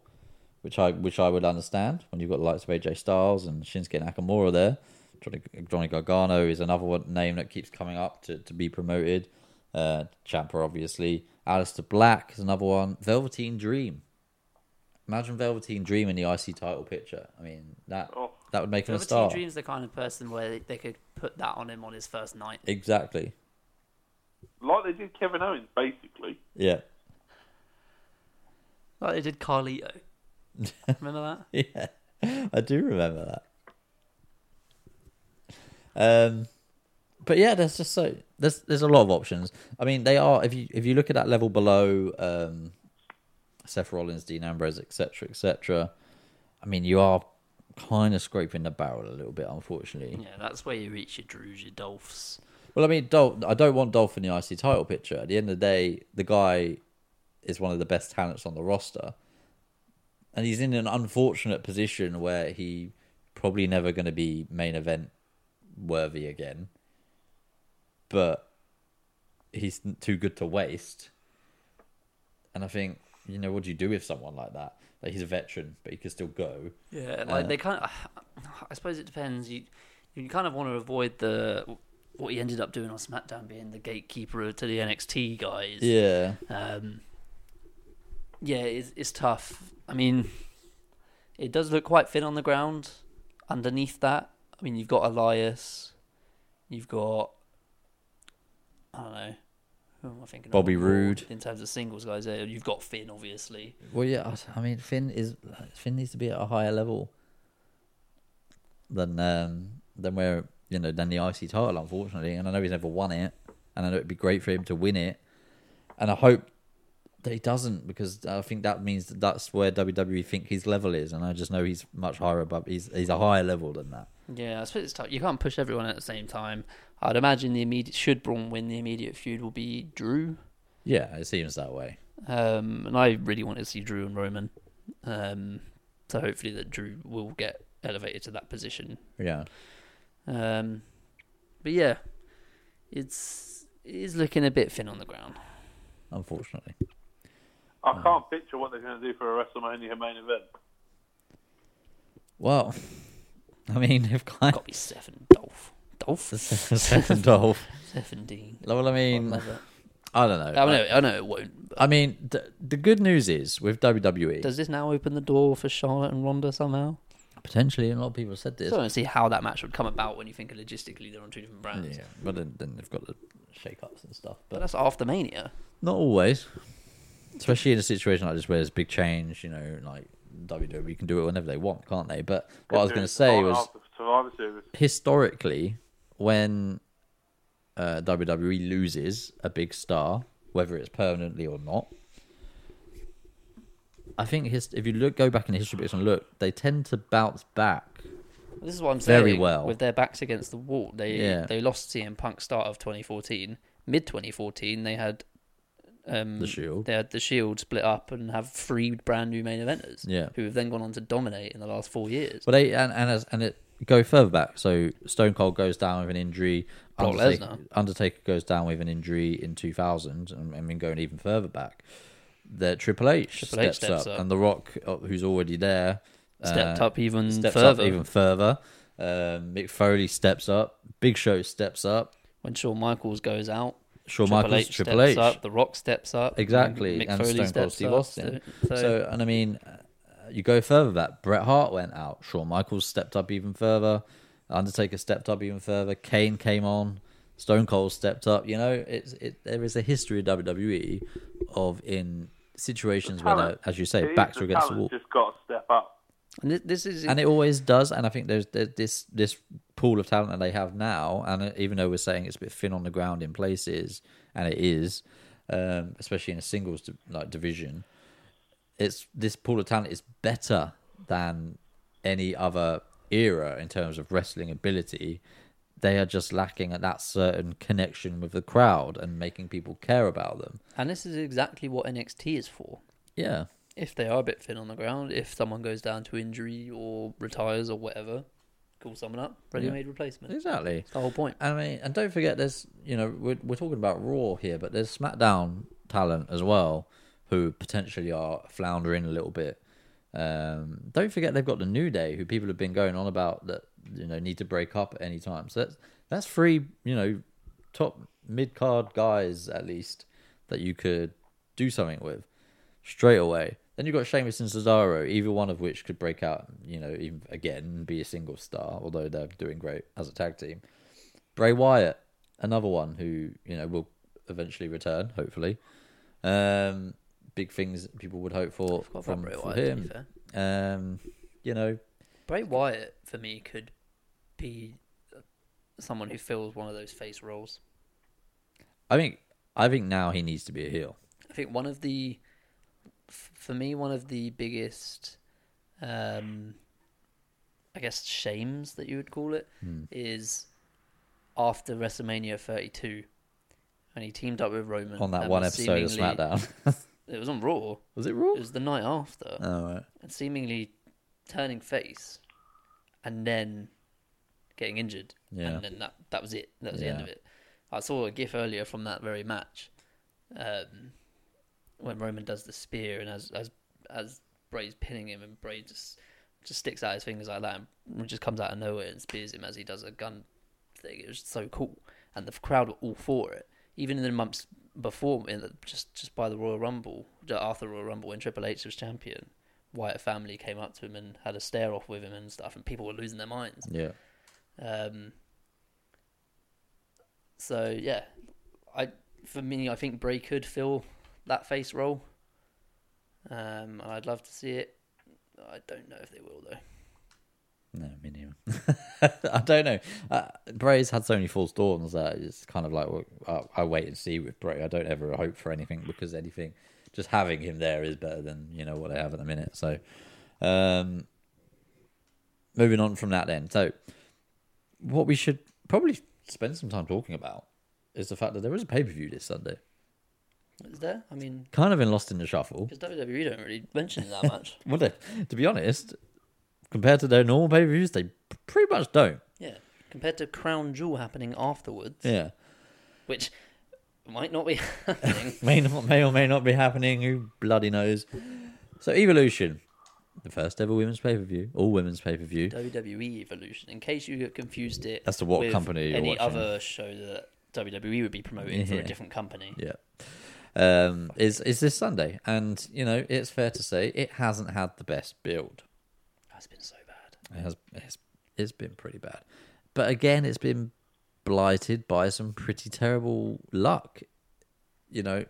which I which I would understand when you've got the likes of AJ Styles and Shinsuke Nakamura there. Johnny, Johnny Gargano is another one name that keeps coming up to, to be promoted. Uh, Ciampa, obviously. Aleister Black is another one. Velveteen Dream. Imagine Velveteen Dream in the IC title picture. I mean, that Oh. That would make him a Velveteen star. Dream's the kind of person where they, they could put that on him on his first night. Exactly. Like they did Kevin Owens, basically. Yeah. Like they did Carlito. Remember that? Yeah, I do remember that. Um, but yeah, there's just so there's there's a lot of options. I mean, they are if you if you look at that level below, um, Seth Rollins, Dean Ambrose, etc., etc. I mean, you are kind of scraping the barrel a little bit, unfortunately. Yeah, that's where you reach your Drews, your Dolphs. Well, I mean, Dolph, I don't want Dolph in the IC title picture. At the end of the day, the guy is one of the best talents on the roster, and he's in an unfortunate position where he probably never going to be main event worthy again. But he's too good to waste, and I think you know what do you do with someone like that? Like he's a veteran, but he can still go. Yeah, like they kind of. I suppose it depends. You you kind of want to avoid the what he ended up doing on SmackDown, being the gatekeeper to the NXT guys. Yeah, Um, yeah, it's, it's tough. I mean, it does look quite thin on the ground. Underneath that, I mean, you've got Elias, you've got I don't know. Who am I thinking? of? Bobby Roode. In terms of singles guys, there you've got Finn, obviously. Well, yeah, I I mean, Finn is Finn needs to be at a higher level than um, than where you know than the IC title, unfortunately. And I know he's never won it, and I know it'd be great for him to win it. And I hope that he doesn't because I think that means that that's where WWE think his level is, and I just know he's much higher above. He's he's a higher level than that. Yeah, I suppose it's tough. You can't push everyone at the same time. I'd imagine the immediate should Braun win, the immediate feud will be Drew. Yeah, it seems that way. Um, and I really want to see Drew and Roman. Um, so hopefully that Drew will get elevated to that position. Yeah, Um, but yeah, it's it is looking a bit thin on the ground. unfortunately. I can't picture what they're going to do for a WrestleMania main event. Well, I mean, they've kind Got to be Seth and Dolph. Dolph. of second Dolph. Seth Dean. Well, I mean, Love it. I don't know. I know. I know it won't. But I mean, the, the good news is with WWE, does this now open the door for Charlotte and Ronda somehow? potentially, and a lot of people have said this. I don't see how that match would come about when you think logistically they're on two different brands. Yeah, but then, then they've got the shake-ups and stuff. But But that's after Mania. not always, especially in a situation like this where there's big change. You know, like WWE can do it whenever they want, can't they? But what I was going to say was Survivor Series. historically, when uh, WWE loses a big star, whether it's permanently or not, I think his, if you look, go back in the history books and look, they tend to bounce back. This is what I'm saying. Very well. With their backs against the wall, they Yeah. they lost CM Punk start of 2014. Mid 2014, they had um, The Shield. They had the Shield split up and have three brand new main eventers. Yeah. who have then gone on to dominate in the last four years. But they and and, as, and it go further back. So Stone Cold goes down with an injury. Brock Undertaker, Lesnar. Undertaker goes down with an injury in 2000, and I mean going even further back. The Triple H, Triple H steps, steps up, up. and The Rock, uh, who's already there, Stepped uh, up even steps further up even further. Um, Mick Foley steps up. Big Show steps up. when Shawn Michaels goes out. Shawn Triple Michaels, H Triple steps H, up. The Rock steps up. exactly, Mick and Foley Stone Cold Steve up. Austin. So, So, and I mean, you go further that Bret Hart went out. Shawn Michaels stepped up even further. Undertaker stepped up even further. Kane came on. Stone Cold stepped up. You know, it's it. There is a history of WWE of in situations where, Talent. they're, as you say, is backs are against the wall, Just got to step up. and this is and it always does. And I think there's, there's this this pool of talent that they have now, and even though we're saying it's a bit thin on the ground in places, and it is, um, especially in a singles like division, it's this pool of talent is better than any other era in terms of wrestling ability. They are just lacking at that certain connection with the crowd and making people care about them. and this is exactly what NXT is for. Yeah, If they are a bit thin on the ground, if someone goes down to injury or retires or whatever, call someone up, ready-made replacement. exactly. That's the whole point. I mean, and don't forget, there's you know we're we're talking about Raw here, but there's SmackDown talent as well who potentially are floundering a little bit. Um, don't forget they've got the New Day, who people have been going on about that you know need to break up at any time. So that's that's three you know top mid card guys at least that you could do something with straight away. Then you've got Sheamus and Cesaro, either one of which could break out, you know, even again and be a single star, although they're doing great as a tag team. Bray Wyatt, another one who you know will eventually return, hopefully. Um, big things that people would hope for from Bray Wyatt, him. Um, you know, Bray Wyatt for me could be someone who fills one of those face roles. I think I think now he needs to be a heel. I think one of the, for me, one of the biggest, um, I guess, shames that you would call it is after WrestleMania 32 when he teamed up with Roman On that one episode of SmackDown, It was on Raw. was it Raw? It was the night after. Oh right. and seemingly turning face and then getting injured. Yeah. And then that, that was it. That was the end of it. I saw a gif earlier from that very match um, when Roman does the spear and as as as Bray's pinning him and Bray just just sticks out his fingers like that and just comes out of nowhere and spears him as he does a gun thing. It was so cool, and the crowd were all for it. Even in the months before, in the, just just by the Royal Rumble, after Royal Rumble, when Triple H was champion, Wyatt family came up to him and had a stare off with him and stuff, and people were losing their minds. Yeah. Um, so yeah, I for me, I think Bray could fill that face role. Um, I'd love to see it. I don't know if they will though. No, me neither. I don't know. Uh, Bray's had so many false dawns that it's kind of like well, I, I wait and see with Bray. I don't ever hope for anything because anything, just having him there is better than you know what I have at the minute. So, um, moving on from that, then. So, what we should probably spend some time talking about is the fact that there is a pay per view this Sunday. Is there? I mean, Kind of been lost in the shuffle. because WWE don't really mention it that much. Well, they- to be honest, compared to their normal pay per views, they pretty much don't. yeah, compared to Crown Jewel happening afterwards, Yeah. which might not be happening. may not, may or may not be happening. Who bloody knows? So Evolution, the first ever women's pay per view, all women's pay per view. WWE Evolution. In case you get confused it As to what with company you're any watching. other show that WWE would be promoting for Yeah. a different company. Yeah, um, is is this Sunday? And you know, it's fair to say it hasn't had the best build. That's been so bad. It has it's, it's been pretty bad, but again, it's been blighted by some pretty terrible luck. You know,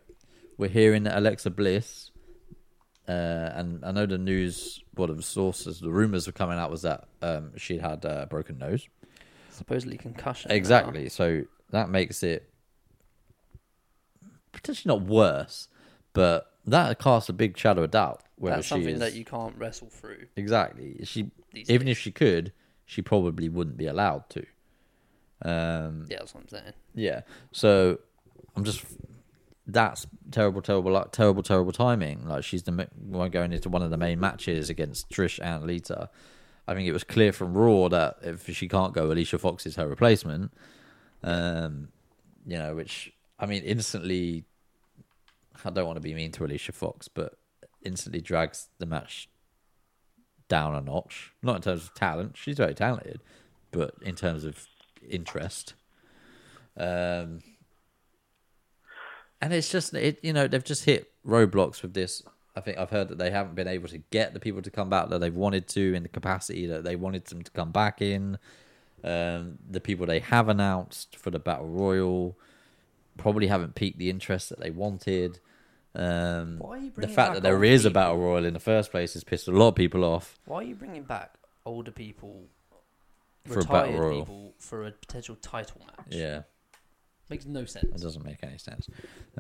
we're hearing that Alexa Bliss, uh, and I know the news what the sources, the rumors were coming out was that um, she'd had a broken nose. Supposedly concussion. Exactly. So that makes it potentially not worse, but that casts a big shadow of doubt whether That's something is that you can't wrestle through. exactly. She even if she could, she probably wouldn't be allowed to. Um, Yeah, that's what I'm saying. yeah. So I'm just that's terrible, terrible, like, terrible, terrible timing. Like she's the one going into one of the main matches against Trish and Lita. I think it was clear from Raw that if she can't go, Alicia Fox is her replacement. Um, you know, which I mean, instantly. I don't want to be mean to Alicia Fox, but instantly drags the match down a notch. Not in terms of talent; she's very talented, but in terms of interest. Um, and it's just it, you know, they've just hit roadblocks with this. I think I've heard that they haven't been able to get the people to come back that they've wanted to in the capacity that they wanted them to come back in. Um, the people they have announced for the battle royal probably haven't piqued the interest that they wanted. Um, Why are you the fact that there is a battle royal in the first place has pissed a lot of people off. Why are you bringing back older people, For a battle retired royal. people, for a potential title match? Yeah. Makes no sense. It doesn't make any sense.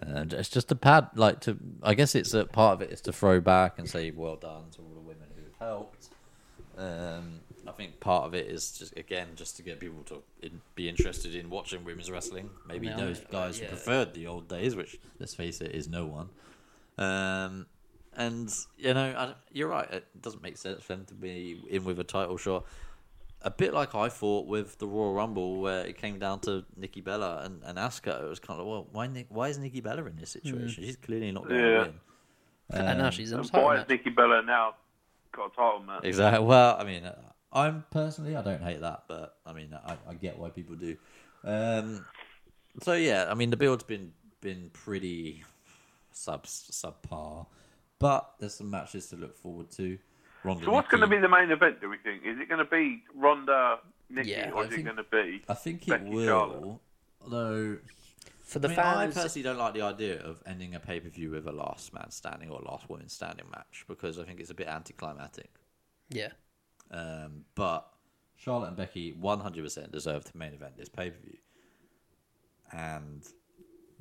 And it's just a pad, like to. I guess it's a part of it is to throw back and say well done to all the women who have helped. Um, I think part of it is just again just to get people to in, be interested in watching women's wrestling. Maybe Yeah, those uh, guys yeah. who preferred the old days, which let's face it, is no one. Um, and you know, I, you're right. It doesn't make sense for them to be in with a title shot. A bit like I thought with the Royal Rumble, where it came down to Nikki Bella and, and Asuka. It was kind of well, why Nick, why is Nikki Bella in this situation? She's clearly not going to Yeah. win. and Um, now she's in a And title why match. has Nikki Bella now got a title match? Exactly. Well, I mean, uh, I'm personally I don't hate that, but I mean, I, I get why people do. Um, so yeah, I mean, the build's been been pretty sub subpar, but there's some matches to look forward to. Ronda So what's going to be the main event? Do we think? Is it going to be Ronda, Nikki, Yeah, or I is think- it going to be? I think it Becky will. Charlotte? Although For the I, mean, fans, I personally don't like the idea of ending a pay per view with a last man standing or last woman standing match because I think it's a bit anticlimactic. yeah, Um, but Charlotte and Becky 100% deserve to main event this pay per view. And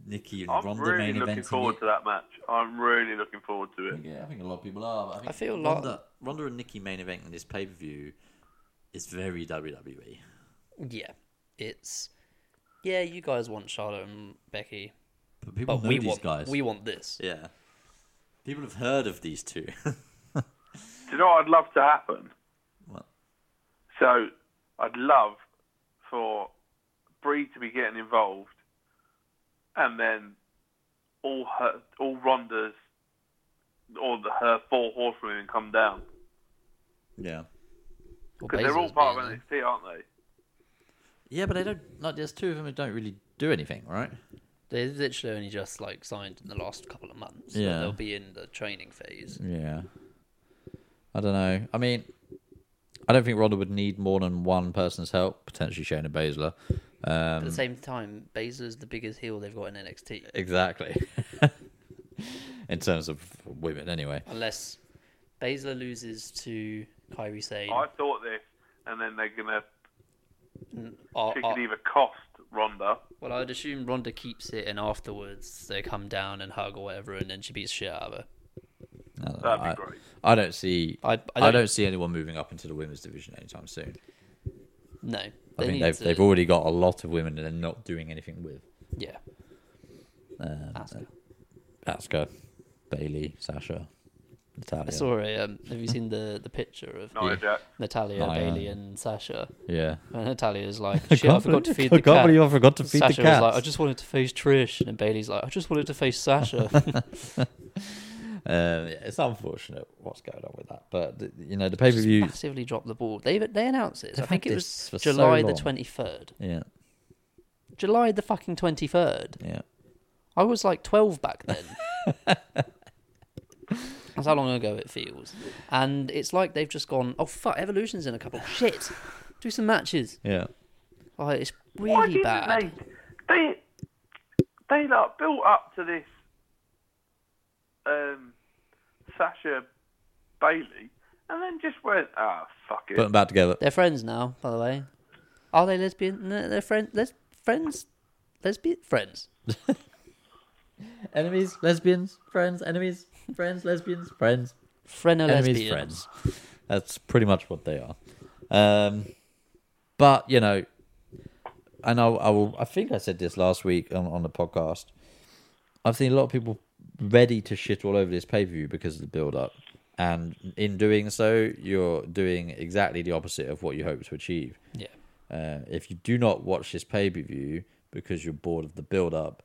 Nikki and I'm Ronda really main looking eventing forward it. to that match. I'm really looking forward to it. Yeah, I think a lot of people are. But I, think I feel a lot- Ronda, Ronda and Nikki main eventing this pay per view is very WWE. yeah, it's yeah. You guys want Charlotte and Becky, But people but know we these want guys. we want this. Yeah. People have heard of these two. Do you know what I'd love to happen? What? So I'd love for Brie to be getting involved, and then all her, all Ronda's, or the, her four horsewomen come down yeah. Well, because they're all part of being NXT, aren't they? Yeah, but they don't. Like, there's two of them who don't really do anything, right? They're literally only just like signed in the last couple of months. Yeah. they'll be in the training phase. Yeah. I don't know. I mean, I don't think Ronda would need more than one person's help, potentially Shayna Baszler. At Um, the same time, Baszler's the biggest heel they've got in NXT. exactly. In terms of women, anyway. Unless Baszler loses to Kairi Sane, I thought this, and then they're gonna. or- She or- could either cost Ronda. well, I'd assume Ronda keeps it, and afterwards they come down and hug or whatever, and then she beats the shit out of her. I don't. That'd be I, great. I don't see. I- I, I don't, don't- see anyone moving up into the women's division anytime soon. No, I they think they've to- they've already got a lot of women that they're not doing anything with. yeah. Um, Asuka. Asuka, Bayley, Sasha, Natalya. I saw a. Um, have you seen the the picture of Nia Jax. Natalya, Nia. Bayley, and Sasha? Yeah. And Natalya's like, I "Shit, I can't forgot to feed I the can't cat." believe I forgot to feed the Sasha was like, "I just wanted to face Trish," and then Bayley's like, "I just wanted to face Sasha." Uh, yeah, it's unfortunate what's going on with that, but you know the pay per view. massively dropped the ball. They they announced it. I They've think it was for so July the twenty third. Yeah, July the fucking twenty third. yeah. I was like twelve back then. That's how long ago it feels. And it's like they've just gone, oh fuck, Evolution's in a couple. Shit, do some matches. Yeah. Oh, it's really didn't bad. they? They they like built up to this um, Sasha Bayley, and then just went, ah, fuck it. Put them back together. They're friends now, by the way. Are they lesbian? No, they're friends. Les- friends. Lesbian friends. Enemies, lesbians, friends, enemies, friends, lesbians, friends, Friend or enemies, lesbians. friends. That's pretty much what they are. Um, but you know, and I, I will. I think I said this last week on, on the podcast. I've seen a lot of people ready to shit all over this pay per view because of the build up, and in doing so, you're doing exactly the opposite of what you hope to achieve. Yeah. Uh, if you do not watch this pay per view because you're bored of the build up,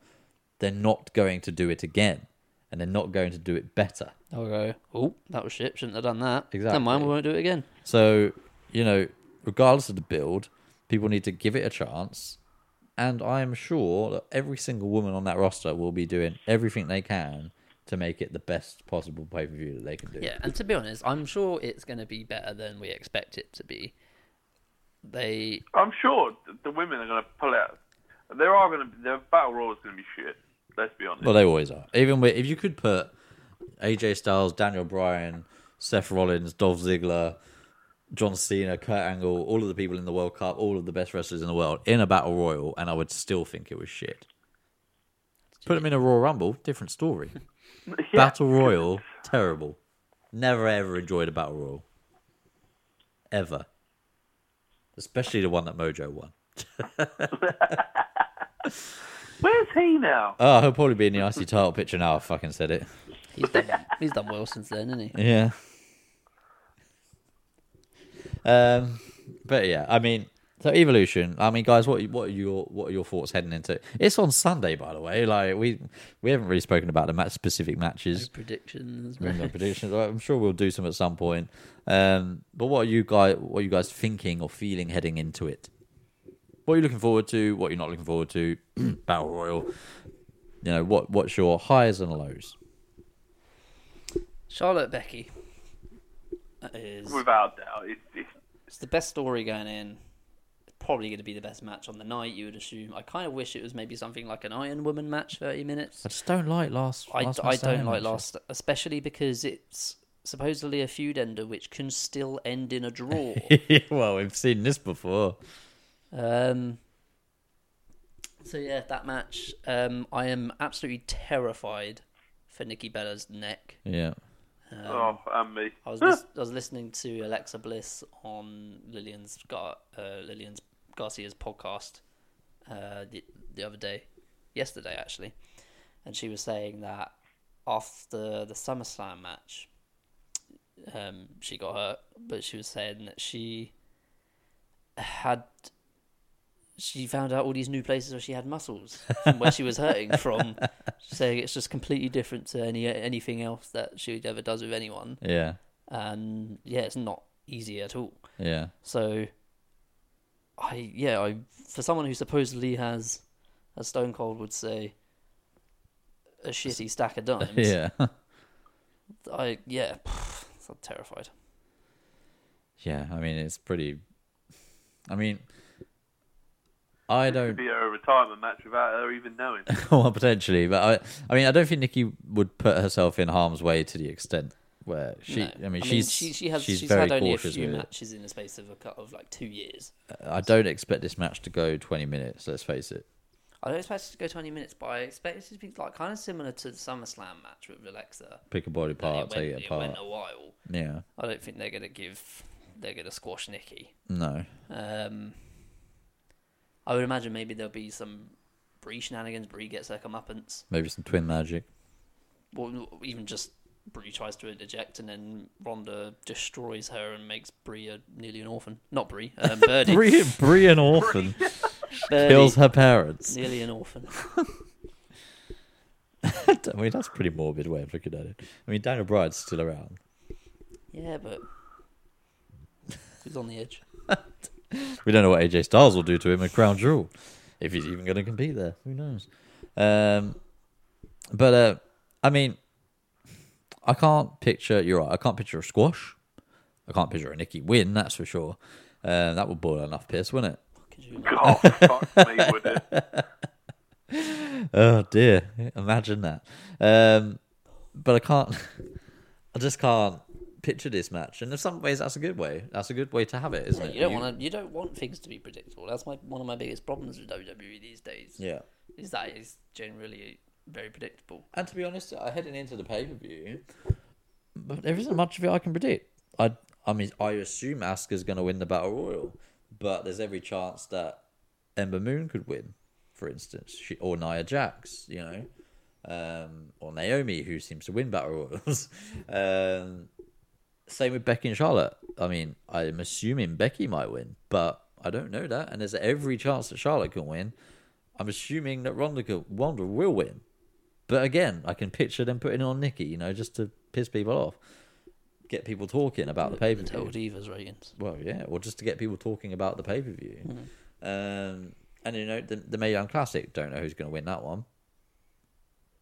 they're not going to do it again, and they're not going to do it better. I'll go, oh, that was shit. Shouldn't have done that. Exactly. Never mind, we won't do it again. So, you know, regardless of the build, people need to give it a chance. And I am sure that every single woman on that roster will be doing everything they can to make it the best possible pay per view that they can do. Yeah, and to be honest, I'm sure it's going to be better than we expect it to be. They, I'm sure the women are going to pull out. There are going to be, the battle royal is going to be shit. Let's be honest. Well, they always are. Even with, if you could put AJ Styles, Daniel Bryan, Seth Rollins, Dolph Ziggler, John Cena, Kurt Angle, all of the people in the World Cup, all of the best wrestlers in the world in a battle royal, and I would still think it was shit. Put them in a Royal Rumble, different story. Yeah. Battle Royal, terrible. Never ever enjoyed a Battle Royal. Ever. Especially the one that Mojo won. Where's he now? Oh, he'll probably be in the IC title picture now. I fucking said it. he's done, he's done well since then, isn't he? Yeah. Um, but yeah, I mean, so evolution. I mean, guys, what what are your what are your thoughts heading into? It's on Sunday, by the way. Like we we haven't really spoken about the match specific matches. Predictions. We predictions. I'm sure we'll do some at some point. Um, but what are you guys what are you guys thinking or feeling heading into it? What are you looking forward to? What you're not looking forward to? Battle Royal. You know what? What's your highs and lows? Charlotte Becky is Without doubt, it's, it's the best story going in. It's probably going to be the best match on the night. You would assume. I kind of wish it was maybe something like an Iron Woman match, thirty minutes. I just don't like last. I, last I don't like last, especially because it's supposedly a feud ender which can still end in a draw. well, we've seen this before. um, so yeah, that match. Um, I am absolutely terrified for Nikki Bella's neck. Yeah. Oh, and me. I was lis- I was listening to Alexa Bliss on Lillian's Gar- uh, Lillian's Garcia's podcast uh, the the other day, yesterday actually, and she was saying that after the SummerSlam match, um, she got hurt, but she was saying that she had she found out all these new places where she had muscles from where she was hurting from. saying it's just completely different to any anything else that she ever does with anyone Yeah. and yeah, it's not easy at all. Yeah. So, I yeah, I for someone who supposedly has, as Stone Cold would say, a shitty stack of dimes. Yeah. I yeah, I'm terrified. yeah. I mean, it's pretty. I mean, I don't. be a retirement match without her even knowing. well, potentially, but I. I mean, I don't think Nikki would put herself in harm's way to the extent where she. No. I mean, she's she she has she's, she's had only a few it. matches in the space of a of like two years. I don't expect this match to go twenty minutes. Let's face it. I don't expect it to go twenty minutes, but I expect it to be like kind of similar to the SummerSlam match with Alexa. Pick a body part, it, went, take it it apart. went a while. Yeah. I don't think they're gonna give. They're gonna squash Nikki. No. Um, I would imagine maybe there'll be some Brie shenanigans. Brie gets her comeuppance, Maybe some twin magic. Well, even just Brie tries to eject, and then Ronda destroys her and makes Brie a, nearly an orphan. Not Brie, um, Birdie. Brie, Brie an orphan Birdie, kills her parents. nearly an orphan. I mean, that's a pretty morbid way of looking at it. I mean, Daniel Bryan's still around. Yeah, but he's on the edge. We don't know what AJ Styles will do to him at Crown Jewel, if he's even going to compete there. Who knows? Um, but uh, I mean, I can't picture. You're right. I can't picture a squash. I can't picture a Nikki win. That's for sure. Uh, that would boil enough piss, wouldn't it? God, fuck me, would it? Oh dear! Imagine that. Um, but I can't. I just can't picture this match, and in some ways that's a good way. That's a good way to have it, isn't it? You don't want to. You don't want things to be predictable. That's my one of my biggest problems with WWE these days. Yeah. Is that it's generally very predictable. And to be honest, uh, heading into the pay per view, but there isn't much of it I can predict. I I mean, I assume Asuka's going to win the battle royal, but there's every chance that Ember Moon could win, for instance, she, or Nia Jax, you know, um, or Naomi, who seems to win battle royals. um, same with Becky and Charlotte. I mean, I'm assuming Becky might win, but I don't know that, and there's every chance that Charlotte can win. I'm assuming that Ronda, could, Ronda will win. But again, I can picture them putting on Nikki, you know, just to piss people off, get people talking about the pay per view. Divas ratings. Well, yeah, or just to get people talking about the pay per view. Hmm. Um, and you know, the, the Mae Young Classic, don't know who's going to win that one.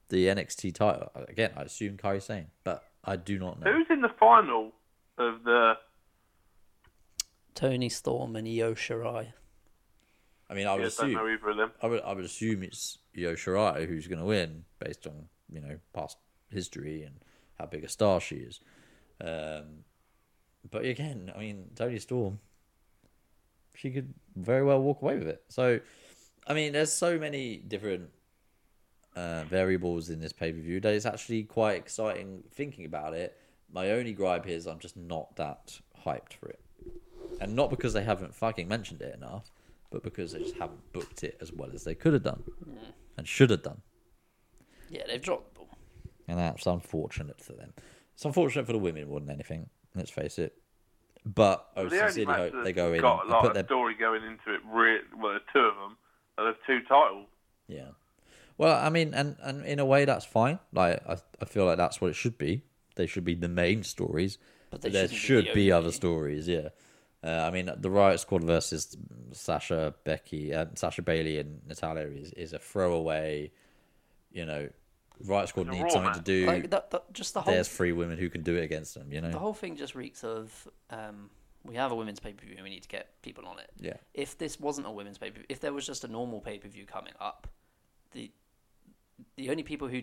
The NXT title, again, I assume Kairi Sane, but I do not know. Who's in the final of the? Toni Storm and Io Shirai. I mean, I would Yeah, don't assume know either of them. I would I would assume it's Io Shirai who's going to win based on you know past history and how big a star she is. Um, but again, I mean Toni Storm, she could very well walk away with it. So, I mean, there's so many different uh, variables in this pay per view that it's actually quite exciting thinking about it. My only gripe is I'm just not that hyped for it, and not because they haven't fucking mentioned it enough, but because they just haven't booked it as well as they could have done and should have done, Yeah, they've dropped the ball. and that's unfortunate for them. It's unfortunate for the women more than anything. Let's face it. But I the only sincerely match hope that's they go in got and a lot put of their story going into it. Re- well, there's two of them. And there's two titles. Yeah. Well, I mean, and, and in a way, that's fine. Like, I, I feel like that's what it should be. They should be the main stories. But there shouldn't be be other stories, yeah. Uh, I mean, the Riot Squad versus Sasha, Becky, uh, Sasha Bayley, and Natalya is, is a throwaway. You know, Riot Squad needs Raw something to do. Like that, that, just the whole There's three women who can do it against them. You know. the whole thing just reeks of um, we have a women's pay per view and we need to get people on it. Yeah. If this wasn't a women's pay per view, if there was just a normal pay per view coming up, the the only people who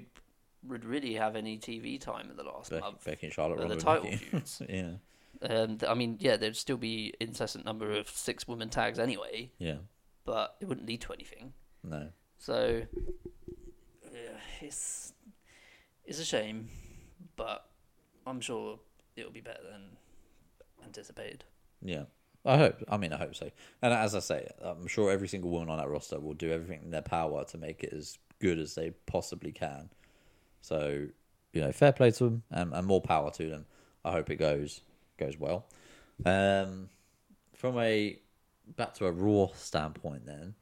would really have any TV time in the last Becky, month Becky and Charlotte. are the title feuds. yeah. Um, I mean, yeah, there'd still be incessant number of six women tags anyway, Yeah. but it wouldn't lead to anything. No. So yeah, it's it's a shame, but I'm sure it'll be better than anticipated. Yeah. I hope. I mean, I hope so. And as I say, I'm sure every single woman on that roster will do everything in their power to make it as good as they possibly can. So, you know, fair play to them and, and more power to them. I hope it goes goes well. Um, from a back to a raw standpoint, then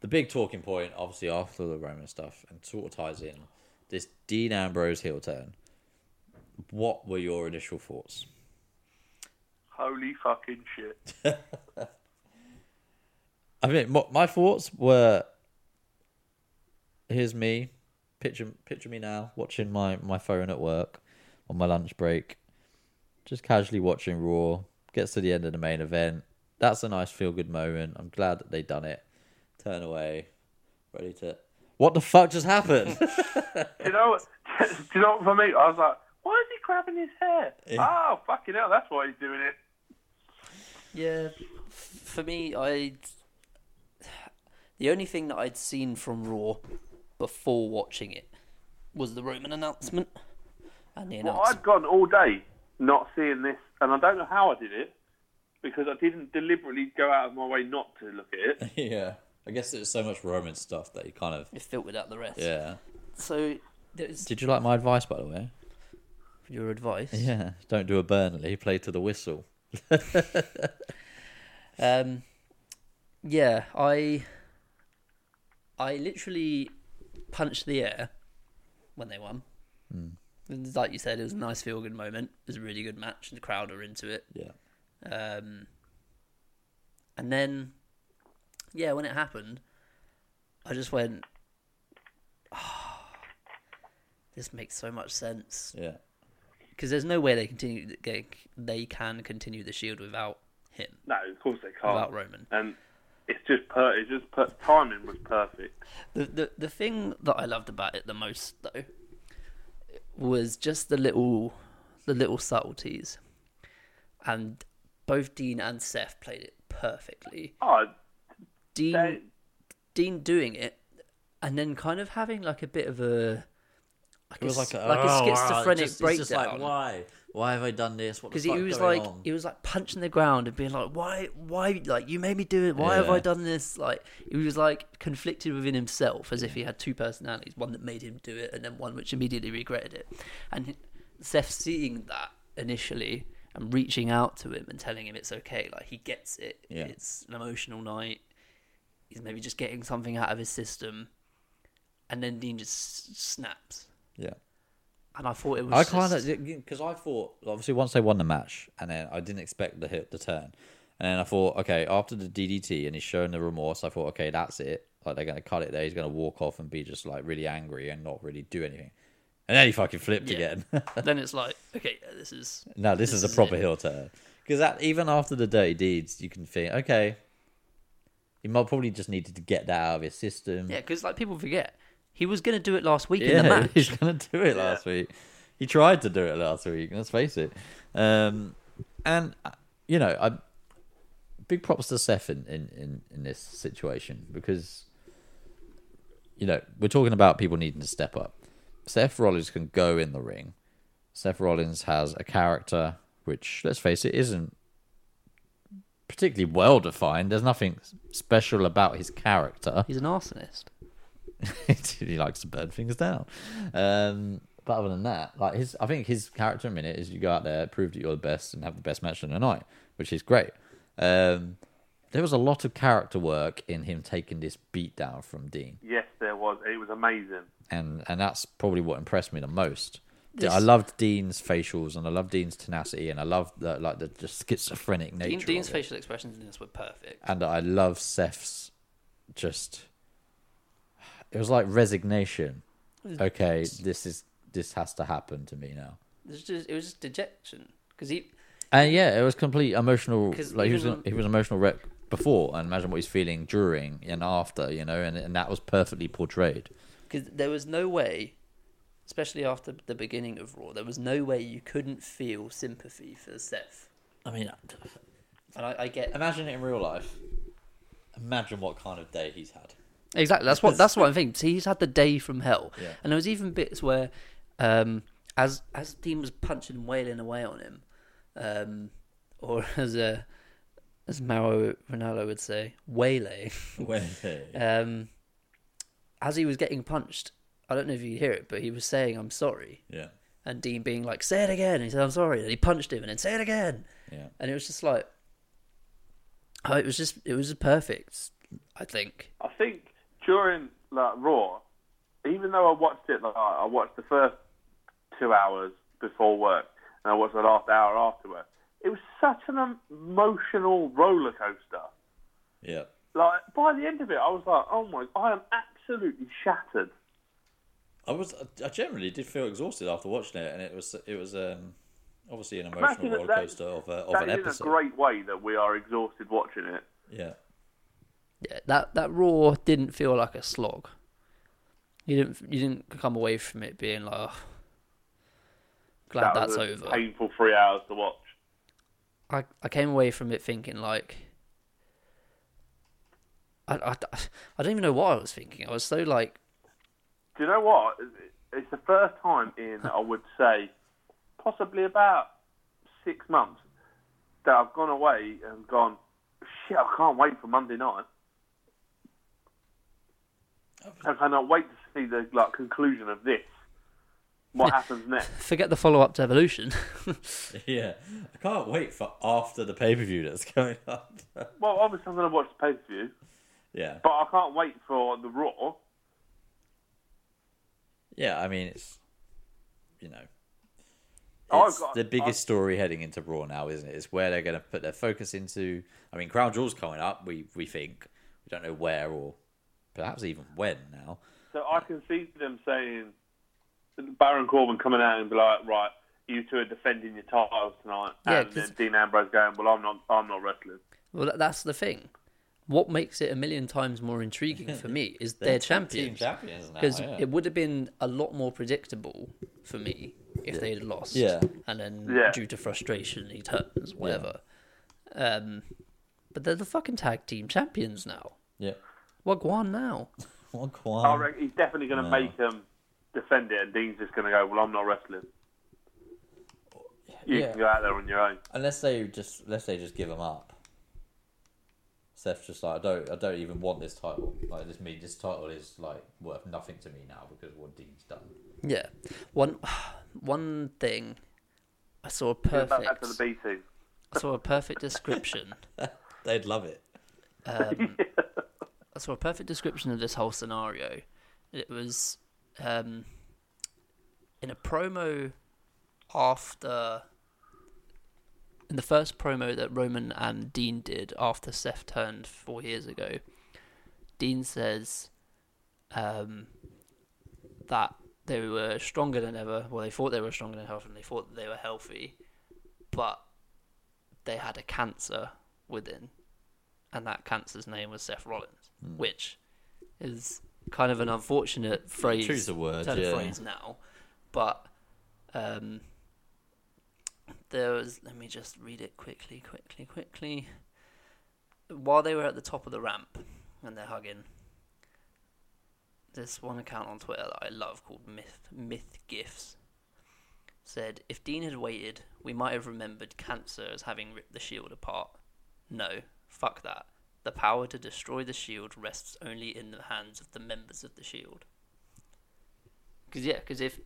the big talking point, obviously after the Roman stuff, and sort of ties in this Dean Ambrose heel turn. What were your initial thoughts? Holy fucking shit. I mean, my, my thoughts were. Here's me, picture picture me now watching my my phone at work on my lunch break, just casually watching Raw. Gets to the end of the main event. That's a nice feel good moment. I'm glad that they done it. Turn away, ready to. What the fuck just happened? you know, do you know what for me? I was like, why is he grabbing his hair? Oh, fucking hell, that's why he's doing it. Yeah, for me, I the only thing that I'd seen from Raw before watching it was the Roman announcement and the announcement. Well. I'd gone all day not seeing this, and I don't know how I did it because I didn't deliberately go out of my way not to look at it. yeah, I guess there's so much Roman stuff that you kind of It filtered out the rest. yeah. So, there's Did you like my advice by the way? your advice. Yeah, don't do a Burnley. Play to the whistle. Um, yeah, I, I literally punched the air when they won. And Like you said, it was a nice feel good moment. It was a really good match, and the crowd are into it. Yeah. Um, and then, yeah, when it happened, I just went, oh, "This makes so much sense." Yeah. Because there's no way they continue they, they can continue the Shield without him, No, of course they can't. without Roman. And it's just per- it's just per- timing was perfect. The, the the thing that I loved about it the most though was just the little the little subtleties. and both Dean and Seth played it perfectly. Oh, Dean they, Dean doing it, and then kind of having like a bit of a like It was a, like s- a, like a oh, schizophrenic just, it's just like breakdown. why? Why have I done this? What because he was like on? he was like punching the ground and being like why why like you made me do it. Why have i done this? Like he was like conflicted within himself as if he had two personalities one that made him do it and then one which immediately regretted it. And seth seeing that initially and reaching out to him and telling him it's okay like he gets it. Yeah. it's an emotional night. He's maybe just getting something out of his system. And then dean just snaps. Yeah. And i thought it was I kind of because I thought obviously once they won the match, and then I didn't expect the hit the turn, and then I thought okay after the DDT and he's showing the remorse, I thought okay that's it, like they're gonna cut it there. He's gonna walk off and be just like really angry and not really do anything, and then he fucking flipped Yeah. again. then it's like okay this is no, this, is a proper it. heel turn because that even after the dirty deeds, you can think okay, he might probably just needed to get that out of his system. Yeah, because like people forget, he was going to do it last week in the match. he's gonna do it last week. He tried to do it last week. Let's face it. Um, and uh, you know, I big props to Seth in, in, in, in this situation because you know we're talking about people needing to step up. Seth Rollins can go in the ring. Seth Rollins has a character which, let's face it, isn't particularly well defined. There's nothing special about his character. He's an arsonist. he likes to burn things down. Um, but other than that, like his, I think his character in a minute is you go out there, prove that you're the best, and have the best match of the night, which is great. Um, there was a lot of character work in him taking this beat down from Dean, yes, there was. It was amazing. and and that's probably what impressed me the most. This- I loved Dean's facials, and I loved Dean's tenacity, and I loved the like the just schizophrenic nature. Dean, of Dean's it. facial expressions in this were perfect. and I love Seth's just. It was like resignation. Okay, this is this has to happen to me now. It was just, it was just dejection because he And yeah, it was complete emotional. Like he was he was an emotional wreck before, and imagine what he's feeling during and after. You know, and and that was perfectly portrayed. because there was no way, especially after the beginning of Raw, there was no way you couldn't feel sympathy for Seth. I mean, And I, I get imagine it in real life. Imagine what kind of day he's had. Exactly. That's what that's what I'm thinking. See, he's had the day from hell, Yeah. and there was even bits where, um, as as Dean was punching and wailing away on him, um, or as uh, as Mauro Ranallo would say, waylaying. um, as he was getting punched, I don't know if you could hear it, but he was saying, "I'm sorry," yeah, and Dean being like, "Say it again." And he said, "I'm sorry," and he punched him, and then say it again, yeah. and it was just like, oh, it was just it was just perfect. I think. I think during like Raw, even though I watched it, like I watched the first two hours before work, and I watched the last hour after work. It was such an emotional roller coaster. Yeah. Like by the end of it, I was like, "Oh my! I am absolutely shattered." I was I generally did feel exhausted after watching it, and it was it was um obviously an emotional that- roller coaster of, a, of That an is in a great way that we are exhausted watching it. Yeah, that that Raw didn't feel like a slog. You didn't you didn't come away from it being like, oh, glad that that's was a over. painful three hours to watch. I I came away from it thinking like, I, I, I don't even know what I was thinking. I was so like, Do you know what? It's the first time in, I would say, possibly about six months that I've gone away and gone, shit, I can't wait for Monday night. I cannot wait to see the like conclusion of this. What happens next? forget the follow up to Evolution. yeah. I can't wait for after the pay per view that's coming up. Well, obviously I'm going to watch the pay per view, yeah, but I can't wait for the Raw. yeah. I mean, it's you know, I've it's got- the biggest I've- story heading into Raw now, isn't it? It's where they're going to put their focus into. I mean, Crown Jewel's coming up. We we think we don't know where or perhaps even when now. So I can see them saying, Baron Corbin coming out and be like, right, you two are defending your titles tonight, Yeah, and then Dean Ambrose going, well, I'm not, I'm not wrestling. well, that's the thing. What makes it a million times more intriguing for me is They're champions. Because yeah. it would have been a lot more predictable for me if they had lost. Yeah. And then Yeah. due to frustration, he turns, whatever. Um, but they're the fucking tag team champions now. Yeah. Wagwan now. What I Kwan? reckon he's definitely going to No. make him defend it, and Dean's just going to go, "Well, I'm not wrestling. You Yeah. can go out there on your own." Unless they just unless they just give him up. Seth's just like I don't I don't even want this title. Like this me this title is like worth nothing to me now because of what Dean's done. Yeah. One one thing I saw a Give that perfect back to the B team. I saw a perfect description. They'd love it. Um, I saw a perfect description of this whole scenario. It was um, in a promo after in the first promo that Roman and Dean did after Seth turned four years ago. Dean says um, that they were stronger than ever. Well, they thought they were stronger than ever, and they thought they were healthy, but they had a cancer within, and that cancer's name was Seth Rollins, which is kind of an unfortunate phrase. Choose a word, yeah. phrase now, but um, there was. Let me just read it quickly, quickly, quickly. While they were at the top of the ramp and they're hugging, this one account on Twitter that I love called Myth Myth Gifts said if Dean had waited, we might have remembered cancer as having ripped the shield apart. No, fuck that. The power to destroy the shield rests only in the hands of the members of the shield. Because yeah, because if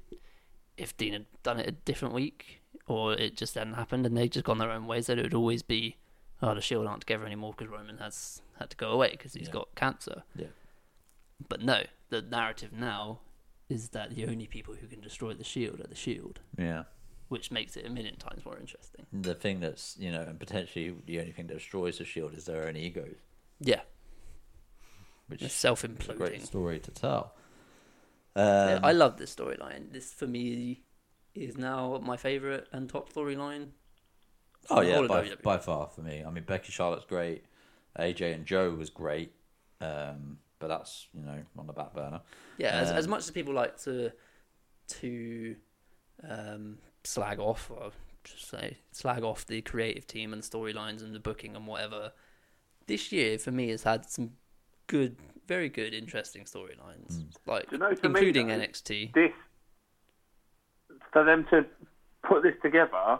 if Dean had done it a different week, or it just hadn't happened, and they'd just gone their own ways, then it would always be, oh, the shield aren't together anymore because Roman has had to go away because he's Yeah. got cancer. Yeah. But no, the narrative now is that the only people who can destroy the shield are the shield, Yeah. Which makes it a million times more interesting. The thing that's you know, and potentially the only thing that destroys the shield is their own egos, Yeah, which is self a great story to tell. Yeah, Um, I love this storyline. This for me is now my favorite and top storyline. Oh yeah, by, by far for me. I mean, Becky Charlotte's great. AJ and Joe was great, um, but that's you know on the back burner. Yeah, as, as Um, much as people like to to um, slag off, or just say slag off the creative team and storylines and the booking and whatever, this year for me has had some good, very good, interesting storylines, mm. like you know, to me, including NXT. This for them to put this together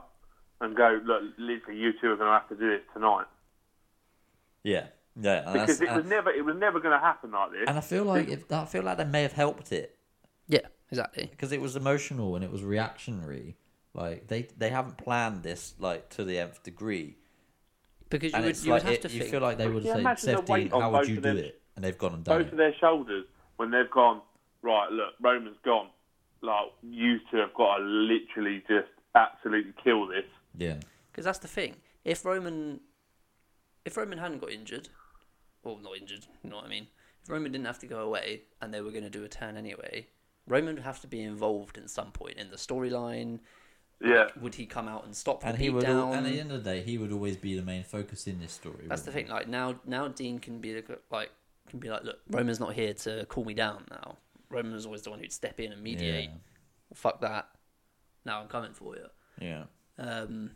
and go, look, literally, you two are going to have to do this tonight Yeah, yeah, because that's- it was and, never, it was never going to happen like this. and I feel like if, I feel like they may have helped it Yeah, exactly. because it was emotional and it was reactionary. Like they they haven't planned this like to the nth degree, Because you and would, you like would have it- to you think. feel like they would Yeah, say, imagine the "Seth weight Dean, on how would both you of do them. it?" And they've gone and done Both it. of their shoulders when they've gone right. Look, Roman's gone. Like you two have got to literally just absolutely kill this. Yeah, Because that's the thing. If Roman, if Roman hadn't got injured, or not injured, you know what I mean. If Roman didn't have to go away and they were going to do a turn anyway, Roman would have to be involved in some point in the storyline. Yeah, Would he come out and stop the and he beat would. Al- down? and at the end of the day, he would always be the main focus in this story. That's the wouldn't thing. Like now, now Dean can be like can be like, look, Roman's not here to cool me down now. Roman was always the one who'd step in and he? mediate. Well, fuck that. Now I'm coming for you. Yeah, yeah. Um,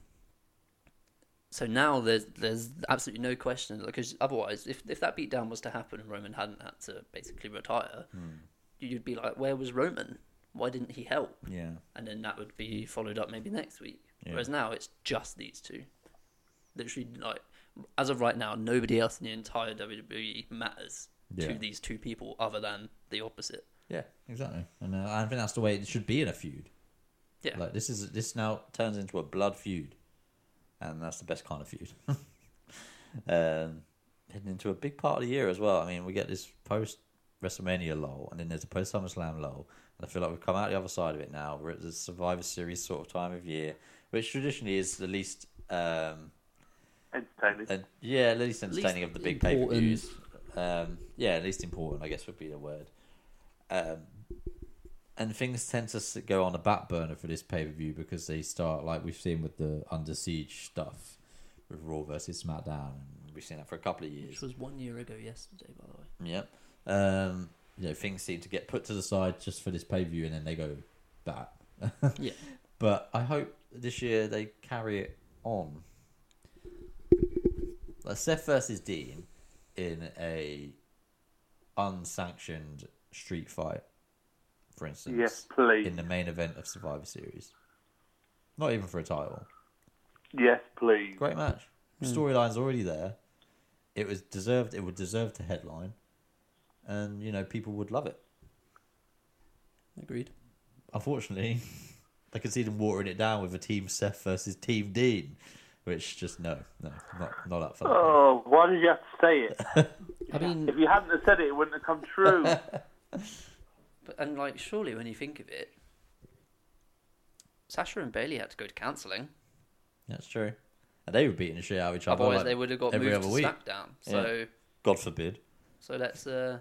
so now there's there's absolutely no question because otherwise, if if that beatdown was to happen and Roman hadn't had to basically retire, Hmm. you'd be like, where was Roman? Why didn't he help? Yeah. And then that would be followed up maybe next week. Yeah. Whereas now it's just these two. Literally, like as of right now, nobody else in the entire WWE matters Yeah. to these two people other than the opposite. Yeah, exactly. And uh, I think that's the way it should be in a feud. Yeah, Like this is this now turns into a blood feud, and that's the best kind of feud. um, heading into a big part of the year as well. I mean, we get this post WrestleMania lull, and then there's a post SummerSlam lull. And I feel like we've come out the other side of it now. We're at the Survivor Series sort of time of year, which traditionally is the least, um, entertaining. and yeah, the least entertaining of the big pay per important. views. Um, yeah, least important, I guess would be the word. Um, and things tend to go on a back burner for this pay per view because they start like we've seen with the Under Siege stuff with Raw versus SmackDown, we've seen that for a couple of years. which was one year ago yesterday, by the way. Yep. Um, you know, things seem to get put to the side just for this pay per view, and then they go back. Yeah. But I hope this year they carry it on. Like Seth versus Dean in a unsanctioned street fight, for instance. Yes, please. In the main event of Survivor Series. Not even for a title. Yes, please. Great match. Hmm. Storyline's already there. It was deserved. It would deserve to headline, and you know people would love it. Agreed. Unfortunately, I could see them watering it down with a Team Seth versus Team Dean, which just no, no, not not up for. Oh, why did you have to say it? I mean, if you hadn't have said it, it wouldn't have come true. But and like, surely when you think of it, Sasha and Bayley had to go to counselling. That's true. And they were beating the shit out of each other. Otherwise, like, they would have got every moved other to week. SmackDown. So, God forbid. so let's uh,